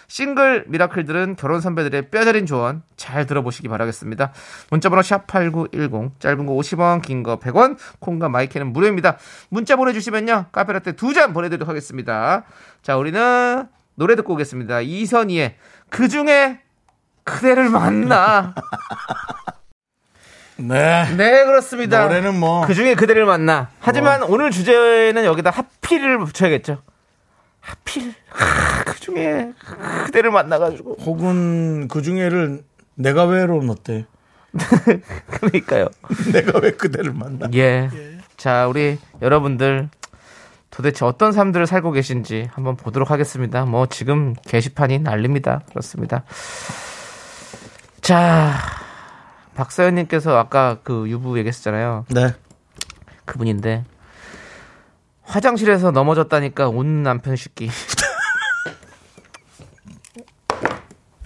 싱글 미라클들은 결혼 선배들의 뼈저린 조언 잘 들어보시기 바라겠습니다. 문자번호 샵8910 짧은 거 50원 긴 거 100원 콩과 마이크는 무료입니다. 문자 보내주시면요 카페라떼 두 잔 보내드리도록 하겠습니다. 자 우리는 노래 듣고 오겠습니다. 이선희의 그중에 그대를 만나 네. 네 그렇습니다. 노래는 뭐 그 중에 그대를 만나 하지만 오늘 주제는 여기다 하필을 붙여야겠죠. 하필 하, 그 중에 그대를 만나가지고 혹은 그 중에를 내가 왜로 넣대. 그러니까요. 내가 왜 그대를 만나? 예. 자, 우리 여러분들 도대체 어떤 삶들을 살고 계신지 한번 보도록 하겠습니다. 뭐 지금 게시판이 난립니다. 그렇습니다. 자, 박서연님께서 아까 그 유부 얘기했었잖아요. 네. 그분인데 화장실에서 넘어졌다니까 온 남편 식기.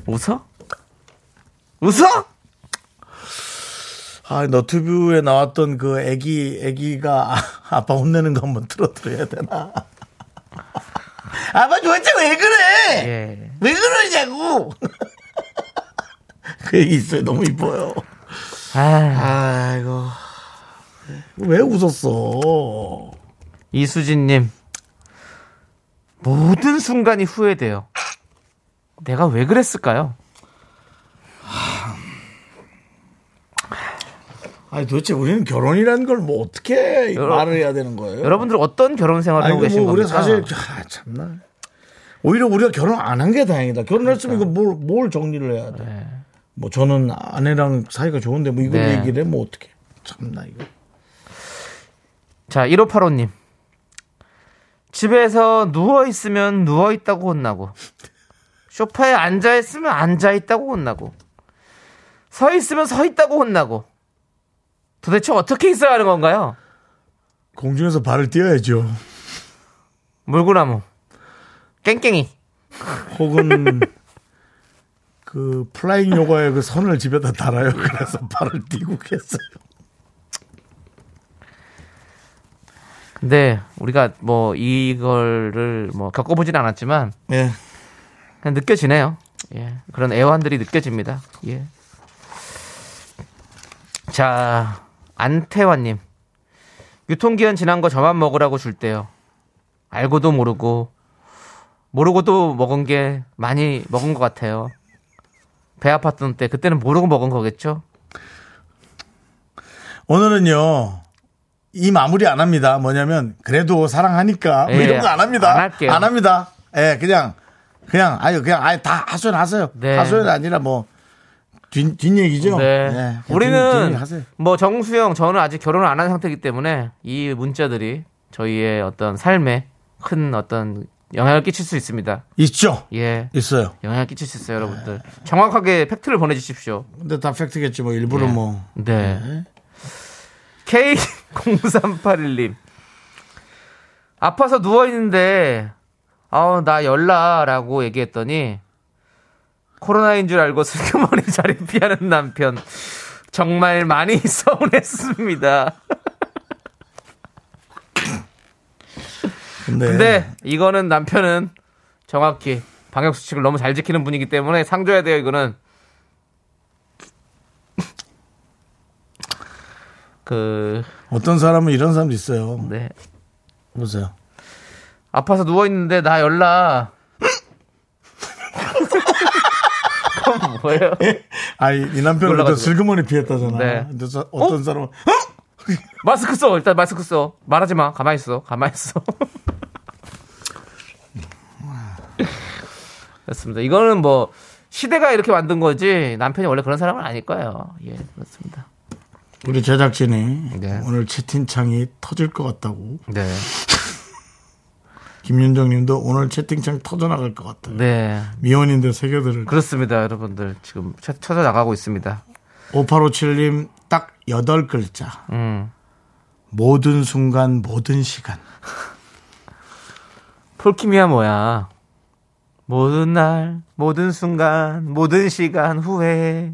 웃어? 웃어? 아, 너튜브에 나왔던 그 애기, 애기가 아, 아빠 혼내는 거 한번 틀어드려야 되나? 아빠 도대체 왜 그래? 예. 왜 그러냐고! 그 얘기 있어요. 너무 이뻐요. 아, 아이고. 왜 웃었어? 이수진님, 모든 순간이 후회돼요. 내가 왜 그랬을까요? 아니, 도대체 우리는 결혼이라는 걸 뭐 어떻게 여러- 말을 해야 되는 거예요? 여러분 어떤 결혼 생활을 하고 계신 뭐 우리 겁니까? 사실, 아, 참나. 오히려 우리가 결혼 안 한 게 다행이다. 결혼했으면 이거 뭘, 뭘 정리를 해야 돼. 뭐 저는 아내랑 사이가 좋은데 뭐 이걸 네. 얘기를 해? 뭐 어떻게. 참나, 이거. 자, 1585님. 집에서 누워 있으면 누워 있다고 혼나고, 소파에 앉아 있으면 앉아 있다고 혼나고, 서 있으면 서 있다고 혼나고, 도대체 어떻게 있어야 하는 건가요? 공중에서 발을 띄어야죠. 물구나무, 깽깽이. 혹은 그 플라잉 요가의 그 선을 집에다 달아요. 그래서 발을 띄고 계세요. 근데 우리가 뭐 이거를 뭐 겪어보진 않았지만 예. 그냥 느껴지네요. 예. 그런 애환들이 느껴집니다. 예. 자, 안태환님. 유통기한 지난 거 저만 먹으라고 줄 때요. 알고도 모르고, 모르고도 먹은 게 많이 먹은 것 같아요. 배 아팠던 때, 그때는 모르고 먹은 거겠죠? 오늘은요. 이 마무리 안 합니다. 뭐냐면 그래도 사랑하니까 뭐 예, 이런 거 안 합니다. 안 할게요. 합니다. 예, 그냥 그냥 아유 그냥 아예 다 하소연하세요. 네. 하소연 아니라 뭐 뒷, 뒷얘기죠. 네. 뒷- 우리는 뒷얘기 하세요. 뭐 정수영 저는 아직 결혼을 안 한 상태이기 때문에 이 문자들이 저희의 어떤 삶에 큰 어떤 영향을 끼칠 수 있습니다. 있죠. 예. 있어요. 영향을 끼칠 수 있어요, 여러분들. 정확하게 팩트를 보내 주십시오. 근데 다 팩트겠지 뭐 일부러 예. 뭐 네. K0381님. 아파서 누워있는데, 아우, 나 열나 라고 얘기했더니, 코로나인 줄 알고 슬그머니 자리 피하는 남편. 정말 많이 서운했습니다. 근데, 근데 이거는 남편은 정확히 방역수칙을 너무 잘 지키는 분이기 때문에 상 줘야 돼요, 이거는. 그 어떤 사람은 이런 사람도 있어요. 네. 보세요. 아파서 누워 있는데 나 열나. 그건 뭐예요? 아니 이 남편은 또 슬그머니 피했다잖아. 네. 근데 어? 어떤 어? 사람은 마스크 써 일단 마스크 써 말하지 마 가만히 있어 가만히 있어. 그렇습니다. 이거는 뭐 시대가 이렇게 만든 거지 남편이 원래 그런 사람은 아닐 거예요. 예 그렇습니다. 우리 제작진이 네. 오늘 채팅창이 터질 것 같다고. 네. 김윤정 님도 오늘 채팅창 터져나갈 것 같다. 네. 미혼인데 새겨들을. 그렇습니다, 여러분들. 지금 쳐- 쳐져 나가고 있습니다. 5857님 딱 8글자. 음. 모든 순간, 모든 시간. 폴킴이야 뭐야? 모든 날, 모든 순간, 모든 시간 후회.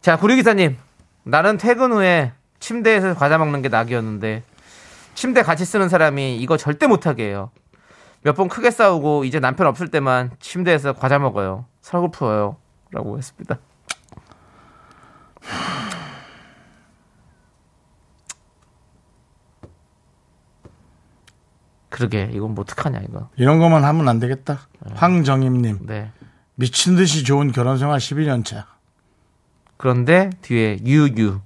자, 구리기사님. 나는 퇴근 후에 침대에서 과자 먹는 게 낙이었는데, 침대 같이 쓰는 사람이 이거 절대 못하게 해요. 몇 번 크게 싸우고, 이제 남편 없을 때만 침대에서 과자 먹어요. 서글퍼요. 라고 했습니다. 그러게, 이건 뭐 어떡하냐, 이거. 이런 것만 하면 안 되겠다. 황정임님. 네. 미친 듯이 좋은 결혼 생활 12년 차. 그런데 뒤에 유유.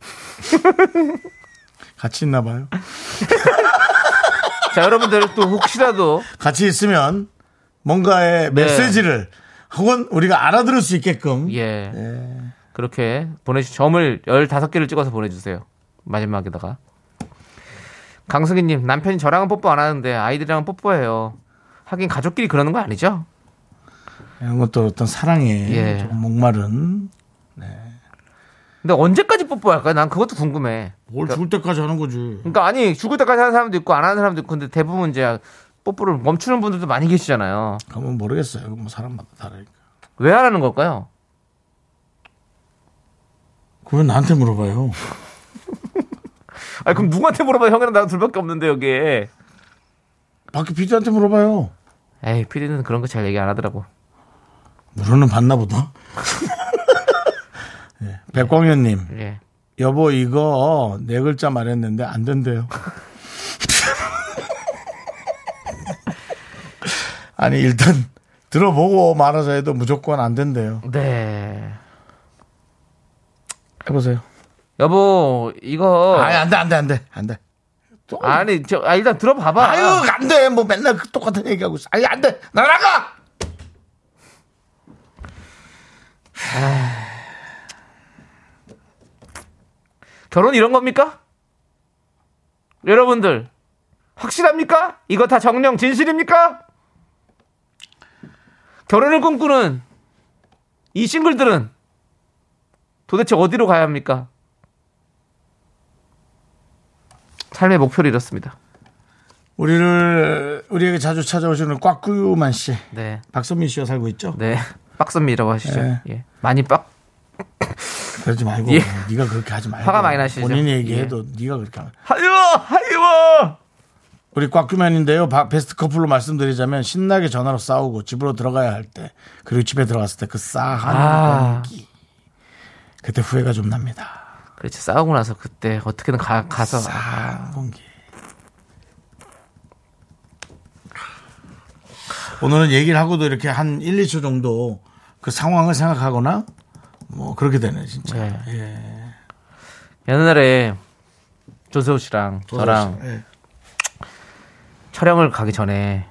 같이 있나 봐요. 자, 여러분들 또 혹시라도 같이 있으면 뭔가의 네. 메시지를 혹은 우리가 알아들을 수 있게끔 예. 예. 그렇게 보내주 점을 15개를 찍어서 보내주세요. 마지막에다가. 강승희님, 남편이 저랑은 뽀뽀 안 하는데 아이들이랑 뽀뽀해요. 하긴 가족끼리 그러는 거 아니죠? 이런 것도 어떤 사랑에 예. 좀 목마른 근데 언제까지 뽀뽀 할까요? 난 그것도 궁금해. 뭘 죽을 때까지 하는 거지. 그러니까 아니 죽을 때까지 하는 사람도 있고 안 하는 사람도 있고 근데 대부분 이제 뽀뽀를 멈추는 분들도 많이 계시잖아요. 그건 모르겠어요. 뭐 사람마다 다르니까. 왜안 하는 걸까요? 그걸 나한테 물어봐요. 아니 그럼 누구한테 물어봐? 형이랑 나랑 둘밖에 없는데 여기에. 밖에 피디한테 물어봐요. 에이 피디는 그런 거 잘 얘기 안 하더라고. 물어는 봤나 보다. 예. 백광현님, 예. 여보 이거 네 글자 말했는데 안 된대요. 아니 일단 들어보고 말아서 해도 무조건 안 된대요. 네. 해보세요. 여보 이거 아니 안돼 안돼 안돼 안돼. 또 아니 저 아, 일단 들어봐봐. 아유 안돼 뭐 맨날 그 똑같은 얘기하고 있어. 아니 안돼 나가가. 결혼 이런 겁니까? 여러분들 확실합니까? 이거 다 정령 진실입니까? 결혼을 꿈꾸는 이 싱글들은 도대체 어디로 가야 합니까? 삶의 목표를 잃었습니다. 우리를 우리에게 자주 찾아오시는 꽉구유만 씨, 네, 박선민 씨와 살고 있죠. 네, 빡선미라고 하시죠. 네. 예, 많이 빡. 그러지 말고 예. 네가 그렇게 하지 말고 화가 많이 나시죠? 본인이 얘기해도 네가 그렇게 하면 하이워, 하이워. 우리 꽉규면인데요. 바- 베스트 커플로 말씀드리자면 신나게 전화로 싸우고 집으로 들어가야 할 때 그리고 집에 들어갔을 때 그 싸한 아. 공기 그때 후회가 좀 납니다. 그렇지 싸우고 나서 그때 어떻게든 가, 가서 아, 싸한 공기. 오늘은 얘기를 하고도 이렇게 한 1, 2초 정도 그 상황을 생각하거나 뭐 그렇게 되네 진짜. 네. 예. 옛날에 조세호 씨랑 저랑 예. 촬영을 가기 전에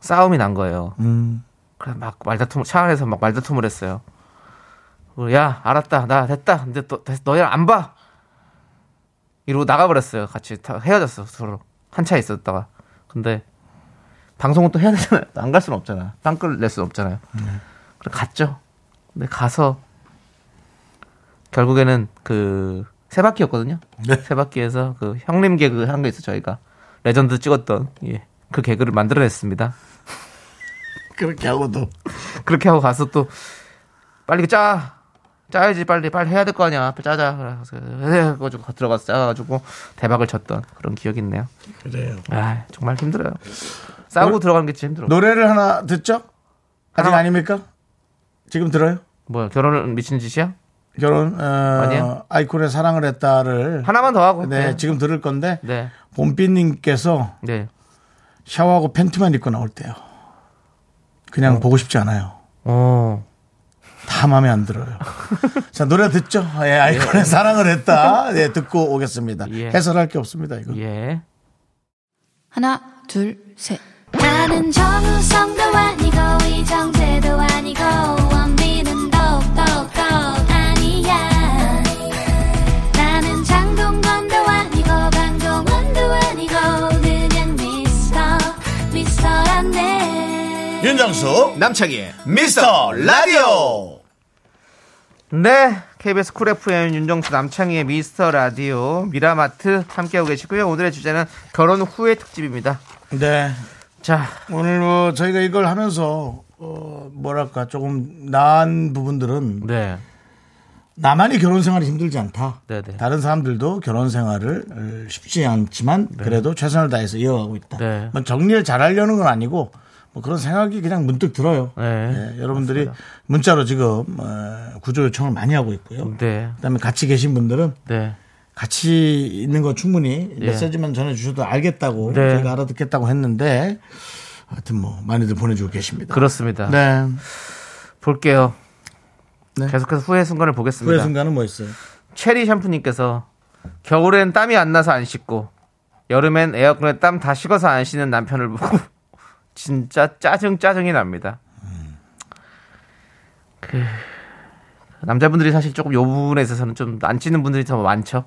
싸움이 난 거예요. 음. 그래서 막 말다툼 차 안에서 막 말다툼을 했어요. 야 알았다 나 됐다 근데 또 됐- 너희랑 안 봐. 이러고 나가버렸어요. 같이 다 헤어졌어 서로 한 차에 있었다가 근데 방송은 또 해야 되잖아요. 안 갈 수는 없잖아. 빵끌 낼 수는 없잖아요. 그래 갔죠. 근데 가서 결국에는 그 세 바퀴였거든요. 네. 세 바퀴에서 그 형님 개그 한 거 있어 저희가 레전드 찍었던 예. 그 개그를 만들어냈습니다. 그렇게 하고도 그렇게 하고 가서 또 빨리 짜 짜야지 빨리 빨리 해야 될 거 아니야 짜자 그래서 해가지고 들어가서 짜가지고 대박을 쳤던 그런 기억이 있네요. 그래요. 아 정말 힘들어요. 싸우고 들어가는 게 진짜 힘들어. 노래를 하나 듣죠? 아직 하나- 아닙니까? 지금 들어요? 뭐야 결혼을 미친 짓이야? 결혼 어, 아니요. 아이콘의 사랑을 했다를 하나만 더 하고. 네, 지금 들을 건데 네. 봄비님께서 네. 샤워하고 팬티만 입고 나올 때요. 그냥 보고 싶지 않아요. 어. 다 마음에 안 들어요. 자, 노래 듣죠? 예, 아이콘의 사랑을 했다. 예, 듣고 오겠습니다. 예. 해설할 게 없습니다, 이거. 예. 하나, 둘, 셋. 나는 정우성도 아니고 이정재도 아니고 윤정수, 남창희의 미스터 라디오. 네. KBS Cool FM 윤정수 남창희의 미스터 라디오 미라마트 함께하고 계시고요. 오늘의 주제는 결혼 후회 특집입니다. 네. 자, 오늘 뭐 저희가 이걸 하면서 어, 뭐랄까 조금 나은 부분들은 네. 나만이 결혼 생활이 힘들지 않다. 네네. 다른 사람들도 결혼 생활을 어, 쉽지 않지만 그래도 최선을 다해서 이어가고 있다. 네. 뭐 정리를 잘하려는 건 아니고 뭐 그런 생각이 그냥 문득 들어요. 네. 예, 여러분들이 문자로 지금 어, 구조 요청을 많이 하고 있고요. 네. 그다음에 같이 계신 분들은 네. 같이 있는 거 충분히 예. 메시지만 전해주셔도 알겠다고 네. 제가 알아듣겠다고 했는데 하여튼 뭐 많이들 보내주고 계십니다. 그렇습니다. 네. 볼게요. 네. 계속해서 후회 순간을 보겠습니다. 후회 순간은 뭐 있어요? 체리 샴푸님께서 겨울엔 땀이 안 나서 안 씻고 여름엔 에어컨에 땀 다 식어서 안 씻는 남편을 보고 진짜 짜증 짜증이 납니다. 그 남자분들이 사실 조금 요 부분에 있어서는 좀안 씻는 분들이 더 많죠.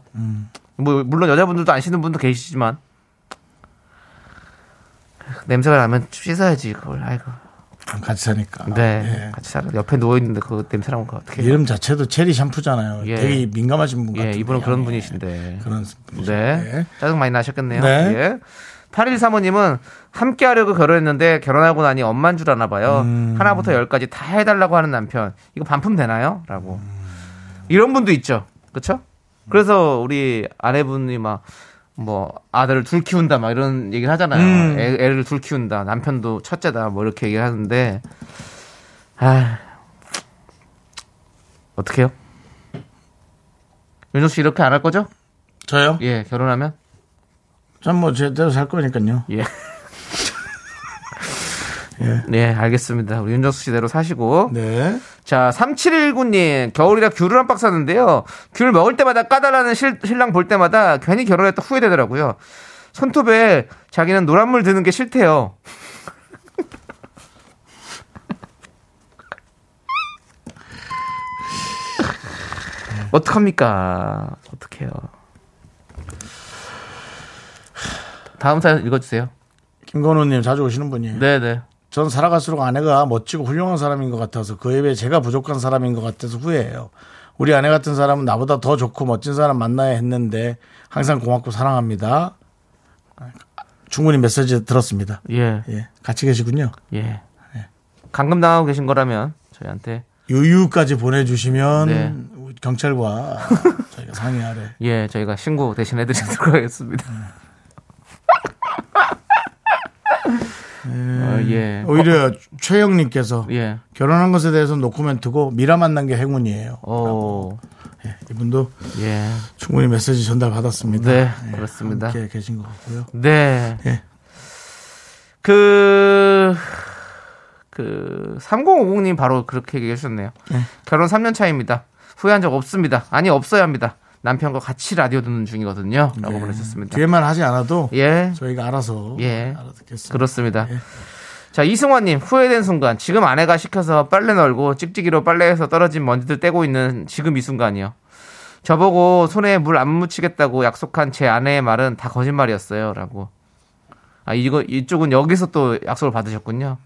뭐 물론 여자분들도 안 씻는 분도 계시지만 냄새가 나면 씻어야지 그걸. 아이고. 같이 사니까. 네. 예. 같이 살아. 옆에 누워 있는데 그 냄새 나면 어떻게? 이름 자체도 체리 샴푸잖아요. 예. 되게 민감하신 분 같아요. 예, 이분은 그런 분이신데. 그런 분이죠. 네. 예. 짜증 많이 나셨겠네요. 네. 예. 8135님은 함께 하려고 결혼했는데 결혼하고 나니 엄만 줄 아나 봐요. 음. 하나부터 열까지 다 해달라고 하는 남편. 이거 반품 되나요? 라고. 이런 분도 있죠. 그쵸? 그래서 우리 아내분이 막, 뭐, 아들을 둘 키운다, 막 이런 얘기를 하잖아요. 음. 애, 애를 둘 키운다. 남편도 첫째다. 뭐 이렇게 얘기를 하는데, 아, 어떡해요? 윤정 씨 이렇게 안 할 거죠? 저요? 예, 결혼하면? 전뭐 제대로 살 거니까요. 예. 네, 알겠습니다. 우리 윤정수 씨대로 사시고. 네. 자, 3719님, 겨울이라 귤을 한 박스 샀는데요. 귤 먹을 때마다 까달라는 실, 신랑 볼 때마다 괜히 결혼했다 후회되더라고요. 손톱에 자기는 노란물 드는 게 싫대요. 어떡합니까? 어떡해요. 다음 사연 읽어주세요. 김건우님 자주 오시는 분이에요. 네네. 전 살아갈수록 아내가 멋지고 훌륭한 사람인 것 같아서 그에 비해 제가 부족한 사람인 것 같아서 후회해요. 우리 아내 같은 사람은 나보다 더 좋고 멋진 사람 만나야 했는데 항상 고맙고 사랑합니다. 충분히 메시지 들었습니다. 예, 예, 같이 계시군요. 예. 감금 당하고 계신 거라면 저희한테 유유까지 보내주시면 네. 경찰과 저희가 상의하래. 예 저희가 신고 대신 해드리도록 하겠습니다. 어, 예. 오히려 최영님께서 예. 결혼한 것에 대해서 노코멘트고 미라 만난 게 행운이에요. 오. 예, 이분도 예. 충분히 메시지 전달 받았습니다. 네, 그렇습니다. 함께 계신 것 같고요. 네. 예. 그, 그, 3050님 바로 그렇게 얘기해 주셨네요. 결혼 3년 차입니다. 후회한 적 없습니다. 아니, 없어야 합니다. 남편과 같이 라디오 듣는 중이거든요. 라고 보내셨습니다. 뒤에만 하지 않아도 예. 저희가 알아서 예. 알아듣겠습니다. 그렇습니다. 자, 이승환님, 후회된 순간. 지금 아내가 시켜서 빨래 널고 찍찍이로 빨래에서 떨어진 먼지들 떼고 있는 지금 이 순간이요. 저보고 손에 물 안 묻히겠다고 약속한 제 아내의 말은 다 거짓말이었어요. 라고. 아, 이거, 이쪽은 여기서 또 약속을 받으셨군요.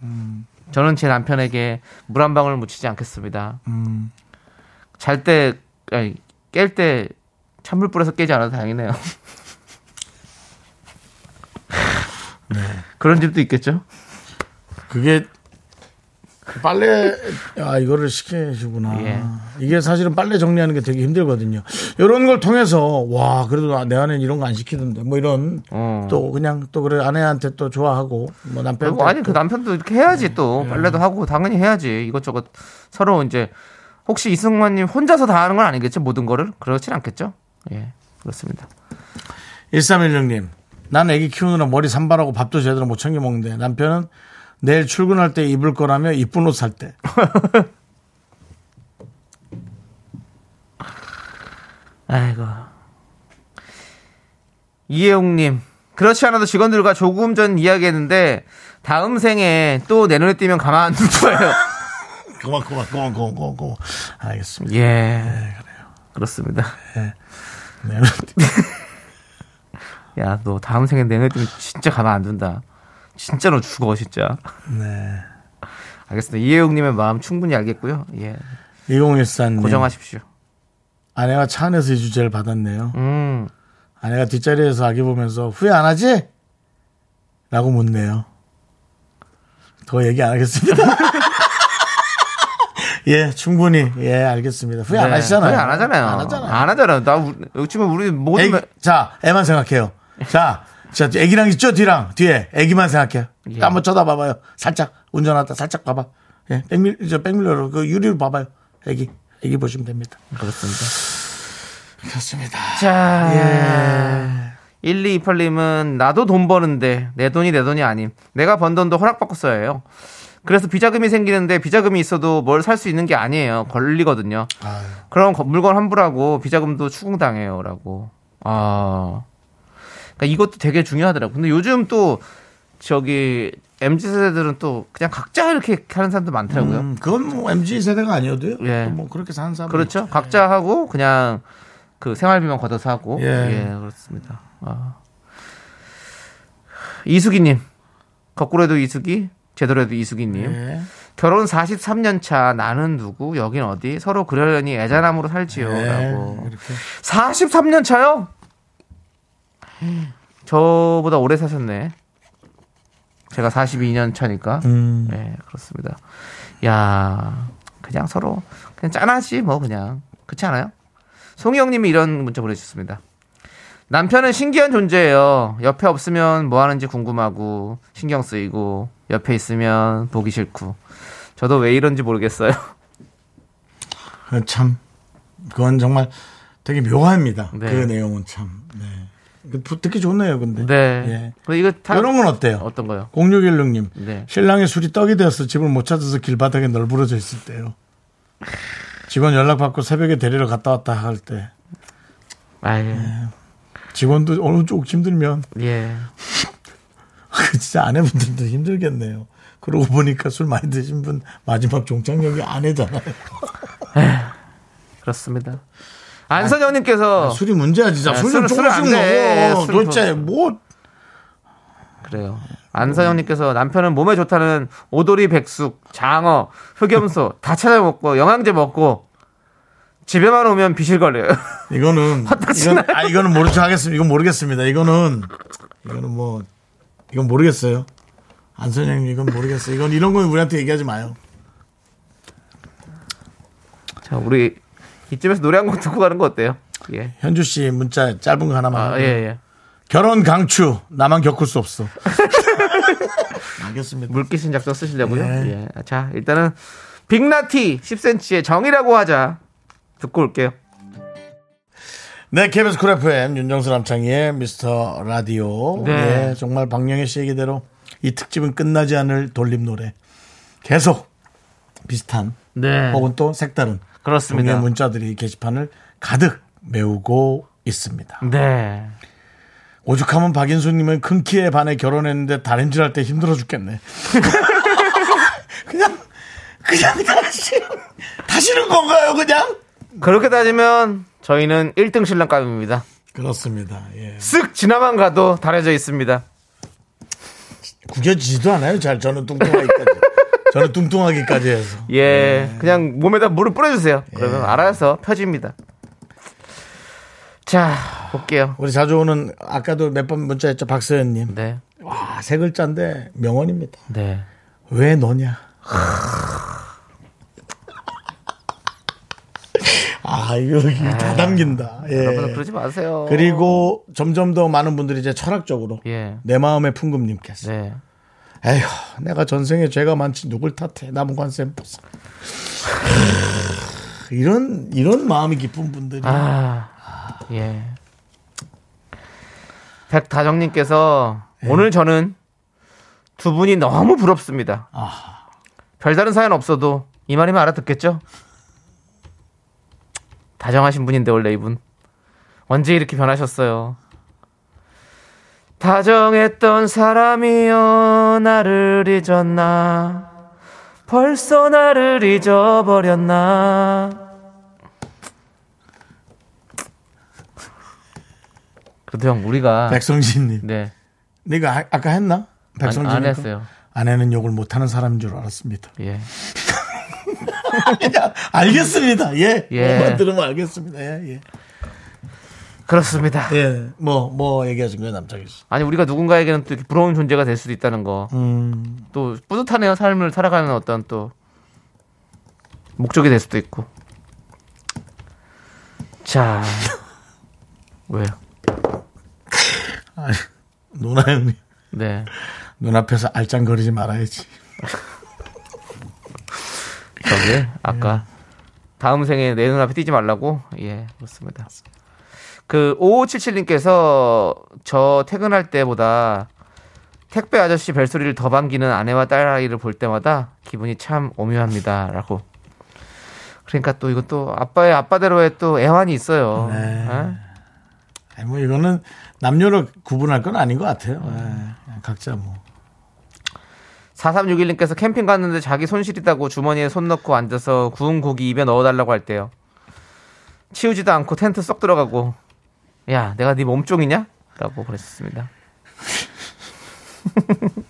저는 제 남편에게 물 한 방울 묻히지 않겠습니다. 음. 잘 때, 아니, 깰 때 찬물 뿌려서 깨지 않아도 다행이네요. 그런 집도 있겠죠? 그게 빨래 아 이거를 시키시구나. 예. 이게 사실은 빨래 정리하는 게 되게 힘들거든요. 이런 걸 통해서 와 그래도 내 아내는 이런 거 안 시키던데 뭐 이런 어. 또 그냥 또 그래 아내한테 또 좋아하고 뭐 남편 아니 그 남편도 이렇게 해야지 네. 또 빨래도 하고 당연히 해야지 이것저것 서로 이제 혹시 이승만님 혼자서 다 하는 건 아니겠죠 모든 거를 그렇진 않겠죠 예 그렇습니다 1316님 난 애기 키우느라 머리 산발하고 밥도 제대로 못 챙겨 먹는데 남편은 내일 출근할 때 입을 거라며 이쁜 옷 살 때. 아이고. 이혜용님, 그렇지 않아도 직원들과 조금 전 이야기했는데, 다음 생에 또 내 눈에 띄면 가만 안 둘 거예요. 그만, 그만, 그만, 그만, 그만. 알겠습니다. 예. 그 렇습니다. 네. 야, 너 다음 생에 내 눈에 진짜 가만 안 둔다. 진짜 너 죽어, 진짜. 네. 알겠습니다. 이혜용님의 마음 충분히 알겠고요. 예. 2014님. 고정하십시오. 아내가 차 안에서 이 주제를 받았네요. 음. 아내가 뒷자리에서 아기 보면서 후회 안 하지? 라고 묻네요. 더 얘기 안 하겠습니다. 예, 충분히. 예, 알겠습니다. 후회 안 네, 하시잖아요. 후회 안 하잖아요. 안 하잖아요. 안 하잖아요. 나, 우- 요즘은 우리 모든. 애기, 매- 자, 애만 생각해요. 자, 자, 애기랑 있죠? 뒤랑, 뒤에. 애기만 생각해요. 예. 한번 쳐다봐봐요. 살짝, 운전하다 살짝 봐봐. 예, 백밀, 저 백밀러로 그 유리로 봐봐요. 애기, 애기 보시면 됩니다. 그렇습니다. 그렇습니다. 자. 예. 1228님은 나도 돈 버는데 내 돈이 내 돈이 아님. 내가 번 돈도 허락받고 써야 해요. 그래서 비자금이 생기는데 비자금이 있어도 뭘 살 수 있는 게 아니에요. 걸리거든요. 아유. 그럼 거- 물건 환불하고 비자금도 추궁당해요라고. 아. 그러니까 이것도 되게 중요하더라고. 근데 요즘 또 저기 MZ 세대들은 또 그냥 각자 이렇게 하는 사람도 많더라고요. 음, 그건 뭐 MG 세대가 아니어도요. 예. 또뭐 그렇게 사는 사람 그렇죠. 각자 하고 그냥 그 생활비만 걷어서 하고. 예. 예, 그렇습니다. 아. 이수기님. 거꾸로 해도 이수기, 제대로 해도 이수기님. 예. 결혼 43년 차 나는 누구, 여긴 어디, 서로 그러려니 애자남으로 살지요. 예. 라고. 이렇게. 43년 차요? 저보다 오래 사셨네. 제가 42년 차니까. 음. 네, 그렇습니다. 야 그냥 서로 그냥 짠하지 뭐 그냥 그렇지 않아요? 송희영님이 이런 문자 보내주셨습니다. 남편은 신기한 존재예요. 옆에 없으면 뭐 하는지 궁금하고 신경 쓰이고 옆에 있으면 보기 싫고 저도 왜 이런지 모르겠어요. 그 참, 그건 정말 되게 묘합니다. 네. 그 내용은 참. 네. 그 듣기 좋네요, 근데. 네. 예. 이거 다 이런 건 어때요? 어떤 거요? 0616님. 네. 신랑의 술이 떡이 되어서 집을 못 찾아서 길바닥에 널브러져 있을 때요. 직원 연락받고 새벽에 데리러 갔다 왔다 할 때. 아 네. 예. 직원도 어느 쪽 힘들면 예. 그 진짜 아내분들도 힘들겠네요. 그러고 보니까 술 많이 드신 분 마지막 종착역이 아내잖아요. 그렇습니다. 안선영님께서 술이 문제야 진짜. 아, 술은 안 조금씩 돼. 먹어. 도대체 뭐 그래요. 안서영님께서 남편은 몸에 좋다는 오돌이 백숙, 장어, 흑염소 다 찾아 먹고 영양제 먹고 집에만 오면 비실거려요. 이거는 화딱지나요. 이건 아 이거는 모르 하겠습니다. 이건 모르겠습니다. 이거는 이거는 뭐 이건 모르겠어요. 안선영님 이건 모르겠어요. 이건 이런 건 우리한테 얘기하지 마요. 자, 우리 이쯤에서 노래 한 곡 듣고 가는 거 어때요? 예. 현주 씨 문자 짧은 거 하나만. 아, 예, 예. 결혼 강추 나만 겪을 수 없어. 알겠습니다. 물귀신 작전 쓰시려고요? 네. 예. 자, 일단은 BIG Naughty 10cm의 정이라고 하자. 듣고 올게요. 네, KBS Cool FM 윤정수 남창희의 미스터 라디오. 네. 네, 정말 박영애 씨 얘기대로 이 특집은 끝나지 않을 돌림 노래. 계속 비슷한 네. 혹은 또 색다른 그렇습니다. 문자들이 게시판을 가득 메우고 있습니다. 네. 오죽하면 박인수님은 큰 키에 반해 결혼했는데 다림질 할 때 힘들어 죽겠네. 그냥 그냥 다시 다시는 건가요, 그냥? 그렇게 따지면 저희는 1등 신랑감입니다. 그렇습니다. 예. 쓱 지나만 가도 달해져 있습니다. 구겨지지도 않아요. 잘 저는 뚱뚱하기까지. 저는 뚱뚱하기까지 해서. 예, 그냥 몸에다 물을 뿌려주세요. 그러면 알아서 펴집니다. 자, 볼게요. 우리 자주 오는 아까도 몇 번 문자했죠 박서연님. 네, 와 세 글자인데 명언입니다. 네. 왜 너냐? 아 이거, 다 담긴다. 예. 여러분 그러지 마세요. 그리고 점점 더 많은 분들이 이제 철학적으로 예, 내 마음의 풍금님께서 네. 에휴 내가 전생에 죄가 많지 누굴 탓해 나무관 쌤버스 이런 이런 마음이 깊은 분들이 아, 예. 백다정님께서 오늘 저는 두 분이 너무 부럽습니다. 별다른 사연 없어도 이 말이면 알아듣겠죠? 다정하신 분인데 원래 이분 언제 이렇게 변하셨어요? 다정했던 사람이여 나를 잊었나 벌써 나를 잊어버렸나 그래도 형 우리가 백성진님. 네 네가 아- 아까 했나? 안, 백성진. 안 했어요 아내는 욕을 못하는 사람인 줄 알았습니다. 예 알겠습니다. 예. 예. 뭐만 들으면 알겠습니다. 예, 예. 그렇습니다 예. 뭐, 뭐 얘기하신 거예요, 남창희 씨? 아니 우리가 누군가에게는 또 이렇게 부러운 존재가 될 수도 있다는 거 음, 또 뿌듯하네요 삶을 살아가는 어떤 또 목적이 될 수도 있고 자 왜요 아니, 누나 형님. 네 눈앞에서 알짱거리지 말아야지. 저기 아까 다음 생에 내 눈앞에 띄지 말라고 예 그렇습니다 그 5577님께서 저 퇴근할 때보다 택배 아저씨 벨소리를 더 반기는 아내와 딸아이를 볼 때마다 기분이 참 오묘합니다라고 그러니까 또 이건 또 아빠의 아빠대로의 또 애환이 있어요 네. 예? 아니, 뭐 이거는 남녀를 구분할 건 아닌 것 같아요. 예. 그냥 각자 뭐. 4361님께서 캠핑 갔는데 자기 손실이다고 주머니에 손 넣고 앉아서 구운 고기 입에 넣어달라고 할 때요. 치우지도 않고 텐트 쏙 들어가고 야 내가 네 몸종이냐? 라고 그랬습니다.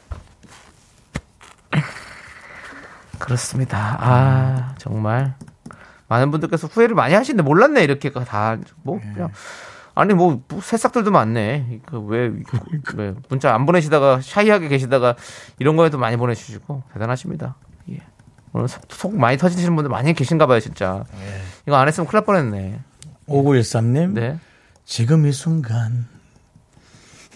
그렇습니다. 아 정말 많은 분들께서 후회를 많이 하시는데 몰랐네 이렇게 다 뭐 그냥 아니 뭐, 뭐 새싹들도 많네. 그왜 왜 문자 안 보내시다가 샤이하게 계시다가 이런 거에도 많이 보내주시고 대단하십니다. 예. 오늘 속, 속 많이 터지시는 분들 많이 계신가 봐요 진짜. 이거 안 했으면 큰일 날 뻔했네. 5913님. 네. 지금 이 순간.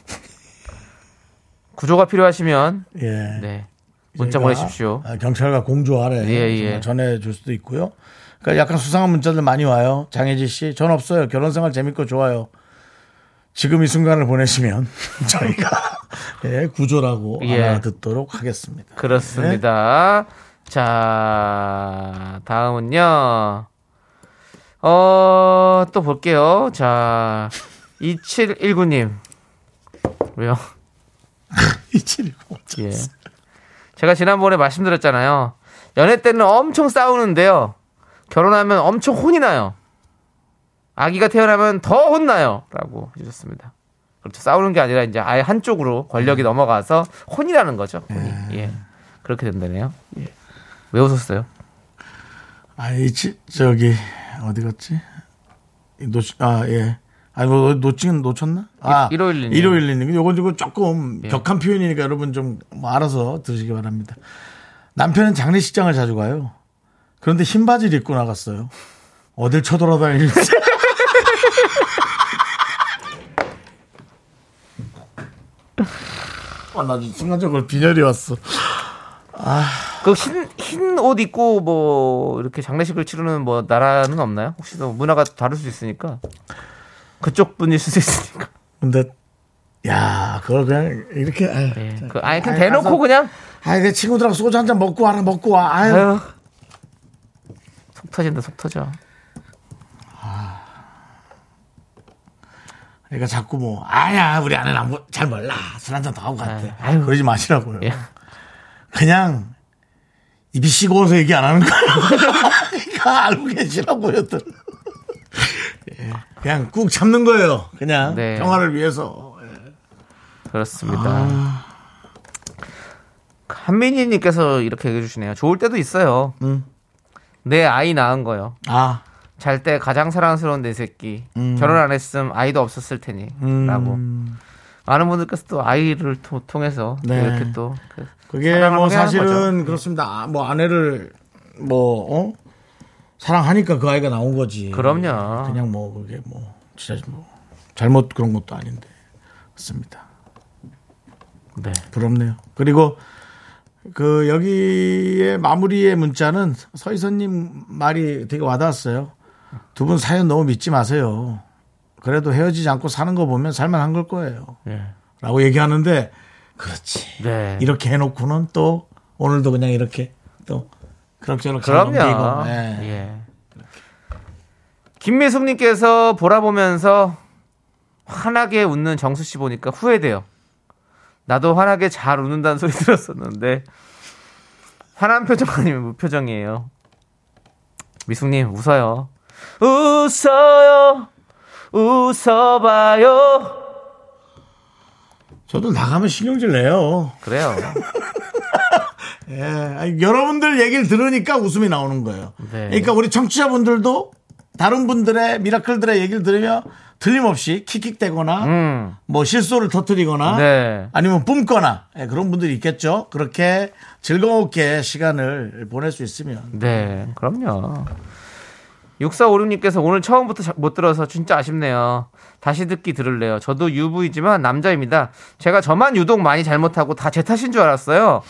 구조가 필요하시면 예. 네 문자 보내십시오. 아, 경찰과 공조 아래 예, 예. 정말 전해 줄 수도 있고요. 그러니까 약간 수상한 문자들 많이 와요. 장혜지 씨, 전 없어요. 결혼 생활 재밌고 좋아요. 지금 이 순간을 보내시면 저희가 예, 구조라고 예. 알아듣도록 하겠습니다. 그렇습니다. 자, 다음은요. 어, 또 볼게요. 자, 2719님. 왜요? 이칠이 예. 제가 지난번에 말씀드렸잖아요. 연애 때는 엄청 싸우는데요. 결혼하면 엄청 혼이 나요. 아기가 태어나면 더 혼나요. 라고 해주셨습니다. 그렇죠. 싸우는 게 아니라 이제 아예 한쪽으로 권력이 넘어가서 혼이 나는 거죠. 혼이. 예. 그렇게 된다네요. 예. 왜 웃었어요? 아, 이치 저기 어디 갔지? 이 놓, 아, 예. 아니, 뭐, 놓치긴 놓쳤나? 아, 1512 님. 1512님. 요건 지금 조금 예. 격한 표현이니까 여러분 좀뭐 알아서 들으시기 바랍니다. 남편은 장례식장을 자주 가요. 그런데 흰 바지를 입고 나갔어요. 어딜 쳐돌아다니는지. 아, 나 순간적으로 빈혈이 왔어. 그 흰, 흰 옷 입고 뭐 이렇게 장례식을 치르는 뭐 나라는 없나요? 혹시 또 문화가 다를 수 있으니까. 그쪽 분일 수도 있으니까. 근데, 야, 그걸 그냥 이렇게. 아유, 예. 자, 그, 아니, 그냥 대놓고 가서- 그냥. 아이, 내 친구들하고 소주 한 잔 먹고 와라, 먹고 와. 아유. 아유. 속 터진다, 속 터져. 그러니까 자꾸 뭐, 아야, 우리 아내는 안, 보- 잘 몰라. 술 한잔 더 하고 갔대. 아유. 그러지 마시라고요. 예. 그냥, 입이 시거워서 얘기 안 하는 거예요. 그러니까 알고 계시라고요, 들. 예. 그냥 꾹 참는 거예요. 그냥 네. 평화를 위해서. 예. 그렇습니다. 아. 한민희님께서 이렇게 얘기해 주시네요. 좋을 때도 있어요. 음. 내 아이 낳은 거요. 아, 잘 때 가장 사랑스러운 내 새끼. 음. 결혼 안 했음 아이도 없었을 테니. 라고. 많은 분들께서 또 아이를 토- 통해서 또 네. 이렇게 또. 그 그게 뭐 사실은 거죠. 그렇습니다. 아, 뭐 아내를 뭐, 어? 사랑하니까 그 아이가 나온 거지. 그럼요. 그냥 뭐 그게 뭐 진짜 뭐 잘못 그런 것도 아닌데. 맞습니다. 네. 부럽네요. 그리고 그 여기에 마무리의 문자는 서희선님 말이 되게 와닿았어요. 두 분 사연 너무 믿지 마세요. 그래도 헤어지지 않고 사는 거 보면 살만한 걸 거예요. 예. 라고 얘기하는데 그렇지. 네. 이렇게 해놓고는 또 오늘도 그냥 이렇게 또 그럭저럭 잘 그럼요. 넘기고. 예. 예. 김미숙님께서 보라 보면서 환하게 웃는 정수 씨 보니까 후회돼요. 나도 환하게 잘 웃는다는 소리 들었었는데 환한 표정 아니면 무표정이에요. 미숙님 웃어요. 웃어요. 웃어봐요. 저도 나가면 신경질 내요. 그래요. 예. 아니, 여러분들 얘기를 들으니까 웃음이 나오는 거예요. 네. 그러니까 우리 청취자분들도 다른 분들의 미라클들의 얘기를 들으며 틀림없이 킥킥대거나 음. 뭐 실소를 터뜨리거나 네. 아니면 뿜거나 예, 그런 분들이 있겠죠. 그렇게 즐겁게 시간을 보낼 수 있으면 네, 그럼요. 6456님께서 오늘 처음부터 자- 못 들어서 진짜 아쉽네요. 다시 듣기 들을래요. 저도 UV지만 남자입니다. 제가 저만 유독 많이 잘못하고 다 제 탓인 줄 알았어요.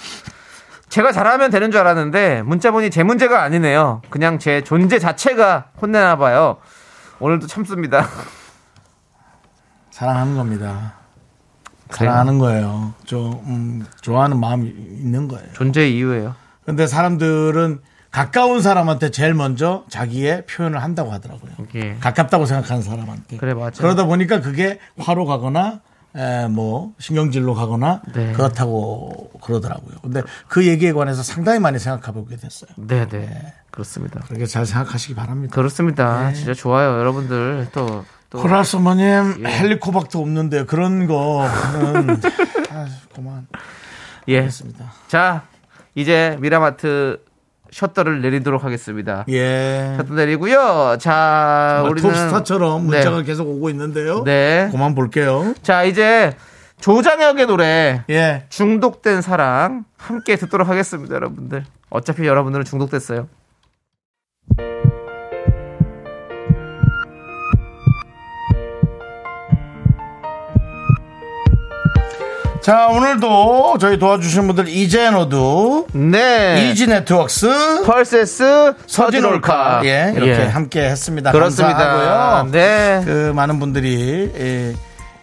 제가 잘하면 되는 줄 알았는데 문자 보니 제 문제가 아니네요. 그냥 제 존재 자체가 혼내나 봐요. 오늘도 참습니다. 사랑하는 겁니다. 사랑하는 거예요. 좀 음, 좋아하는 마음이 있는 거예요. 존재 이유예요. 근데 사람들은 가까운 사람한테 제일 먼저 자기의 표현을 한다고 하더라고요. 예. 가깝다고 생각하는 사람한테. 그래, 맞아요. 그러다 보니까 그게 화로 가거나 에, 뭐 신경질로 가거나 네. 그렇다고 그러더라고요. 근데 그 얘기에 관해서 상당히 많이 생각해 보게 됐어요. 네, 네. 그렇습니다. 그렇게 잘 생각하시기 바랍니다. 그렇습니다. 진짜 좋아요. 여러분들 또, 또 코랄 어머님 예. 헬리코박터 없는데 그런 거는 아, 그만 예. 했습니다. 자, 이제 미라마트 셔터를 내리도록 하겠습니다. 예. 셔터 내리고요. 자, 우리는 톱스타처럼 네. 문자가 계속 오고 있는데요. 네. 그만 볼게요. 자, 이제 조장혁의 노래 예. 중독된 사랑 함께 듣도록 하겠습니다, 여러분들. 어차피 여러분들은 중독됐어요. 자, 오늘도 저희 도와주신 분들 이제노드, 네. 이지 네트웍스, 펄세스 서진올카, 예, 이렇게 예. 함께 했습니다. 그렇습니다. 감사하고요. 네. 그 많은 분들이 예,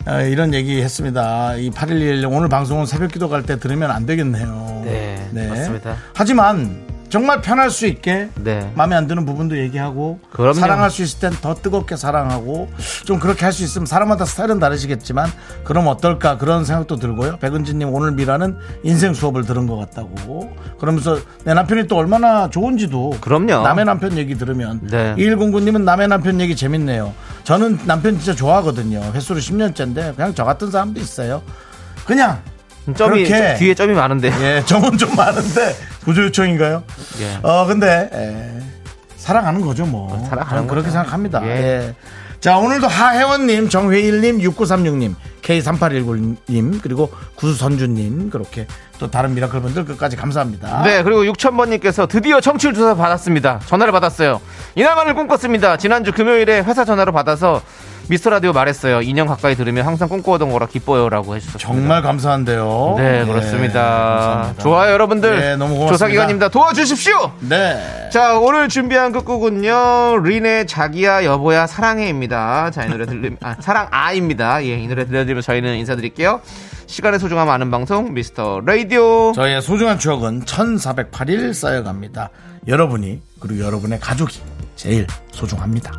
어, 이런 얘기 했습니다. 이8.11 오늘 방송은 새벽 기도 갈 때 들으면 안 되겠네요. 네, 맞습니다. 하지만 정말 편할 수 있게 네. 마음에 안 드는 부분도 얘기하고 그럼요. 사랑할 수 있을 땐 더 뜨겁게 사랑하고 좀 그렇게 할 수 있으면 사람마다 스타일은 다르시겠지만 그럼 어떨까 그런 생각도 들고요. 백은진님 오늘 미라는 인생 수업을 들은 것 같다고 그러면서 내 남편이 또 얼마나 좋은지도 그럼요. 남의 남편 얘기 들으면 네. 2109님은 남의 남편 얘기 재밌네요. 저는 남편 진짜 좋아하거든요. 횟수로 10년째인데 그냥 저 같은 사람도 있어요. 그냥 점이 그렇게. 좀 뒤에 점이 많은데. 예, 점은 좀 많은데 구조 요청인가요? 예. 어, 근데 에, 사랑하는 거죠, 뭐. 사랑하는 저는 그렇게 거죠. 생각합니다. 예. 예. 자, 오늘도 하혜원님, 정회일님, 6936님, K3819님, 그리고 구선주님, 그렇게 또 다른 미라클 분들 끝까지 감사합니다. 네, 그리고 6000번님께서 드디어 청취율 조사 받았습니다. 전화를 받았어요. 이날만을 꿈꿨습니다. 지난주 금요일에 회사 전화를 받아서 미스터 라디오 말했어요. 2년 가까이 들으면 항상 꿈꿔오던 거라 기뻐요라고 해주셨습니다. 정말 감사한데요. 네, 예, 그렇습니다. 감사합니다. 좋아요, 여러분들. 네, 너무 고맙습니다. 조사 기간입니다. 도와주십시오. 네. 자, 오늘 준비한 끝곡은요. 린의 자기야 여보야 사랑해입니다. 자, 이 노래 들리 아, 사랑 아입니다. 예, 이 노래 들려드리면서 저희는 인사드릴게요. 시간의 소중함 아는 방송 미스터 라디오. 저의 소중한 추억은 1408일 쌓여갑니다. 여러분이, 그리고 여러분의 가족이 제일 소중합니다.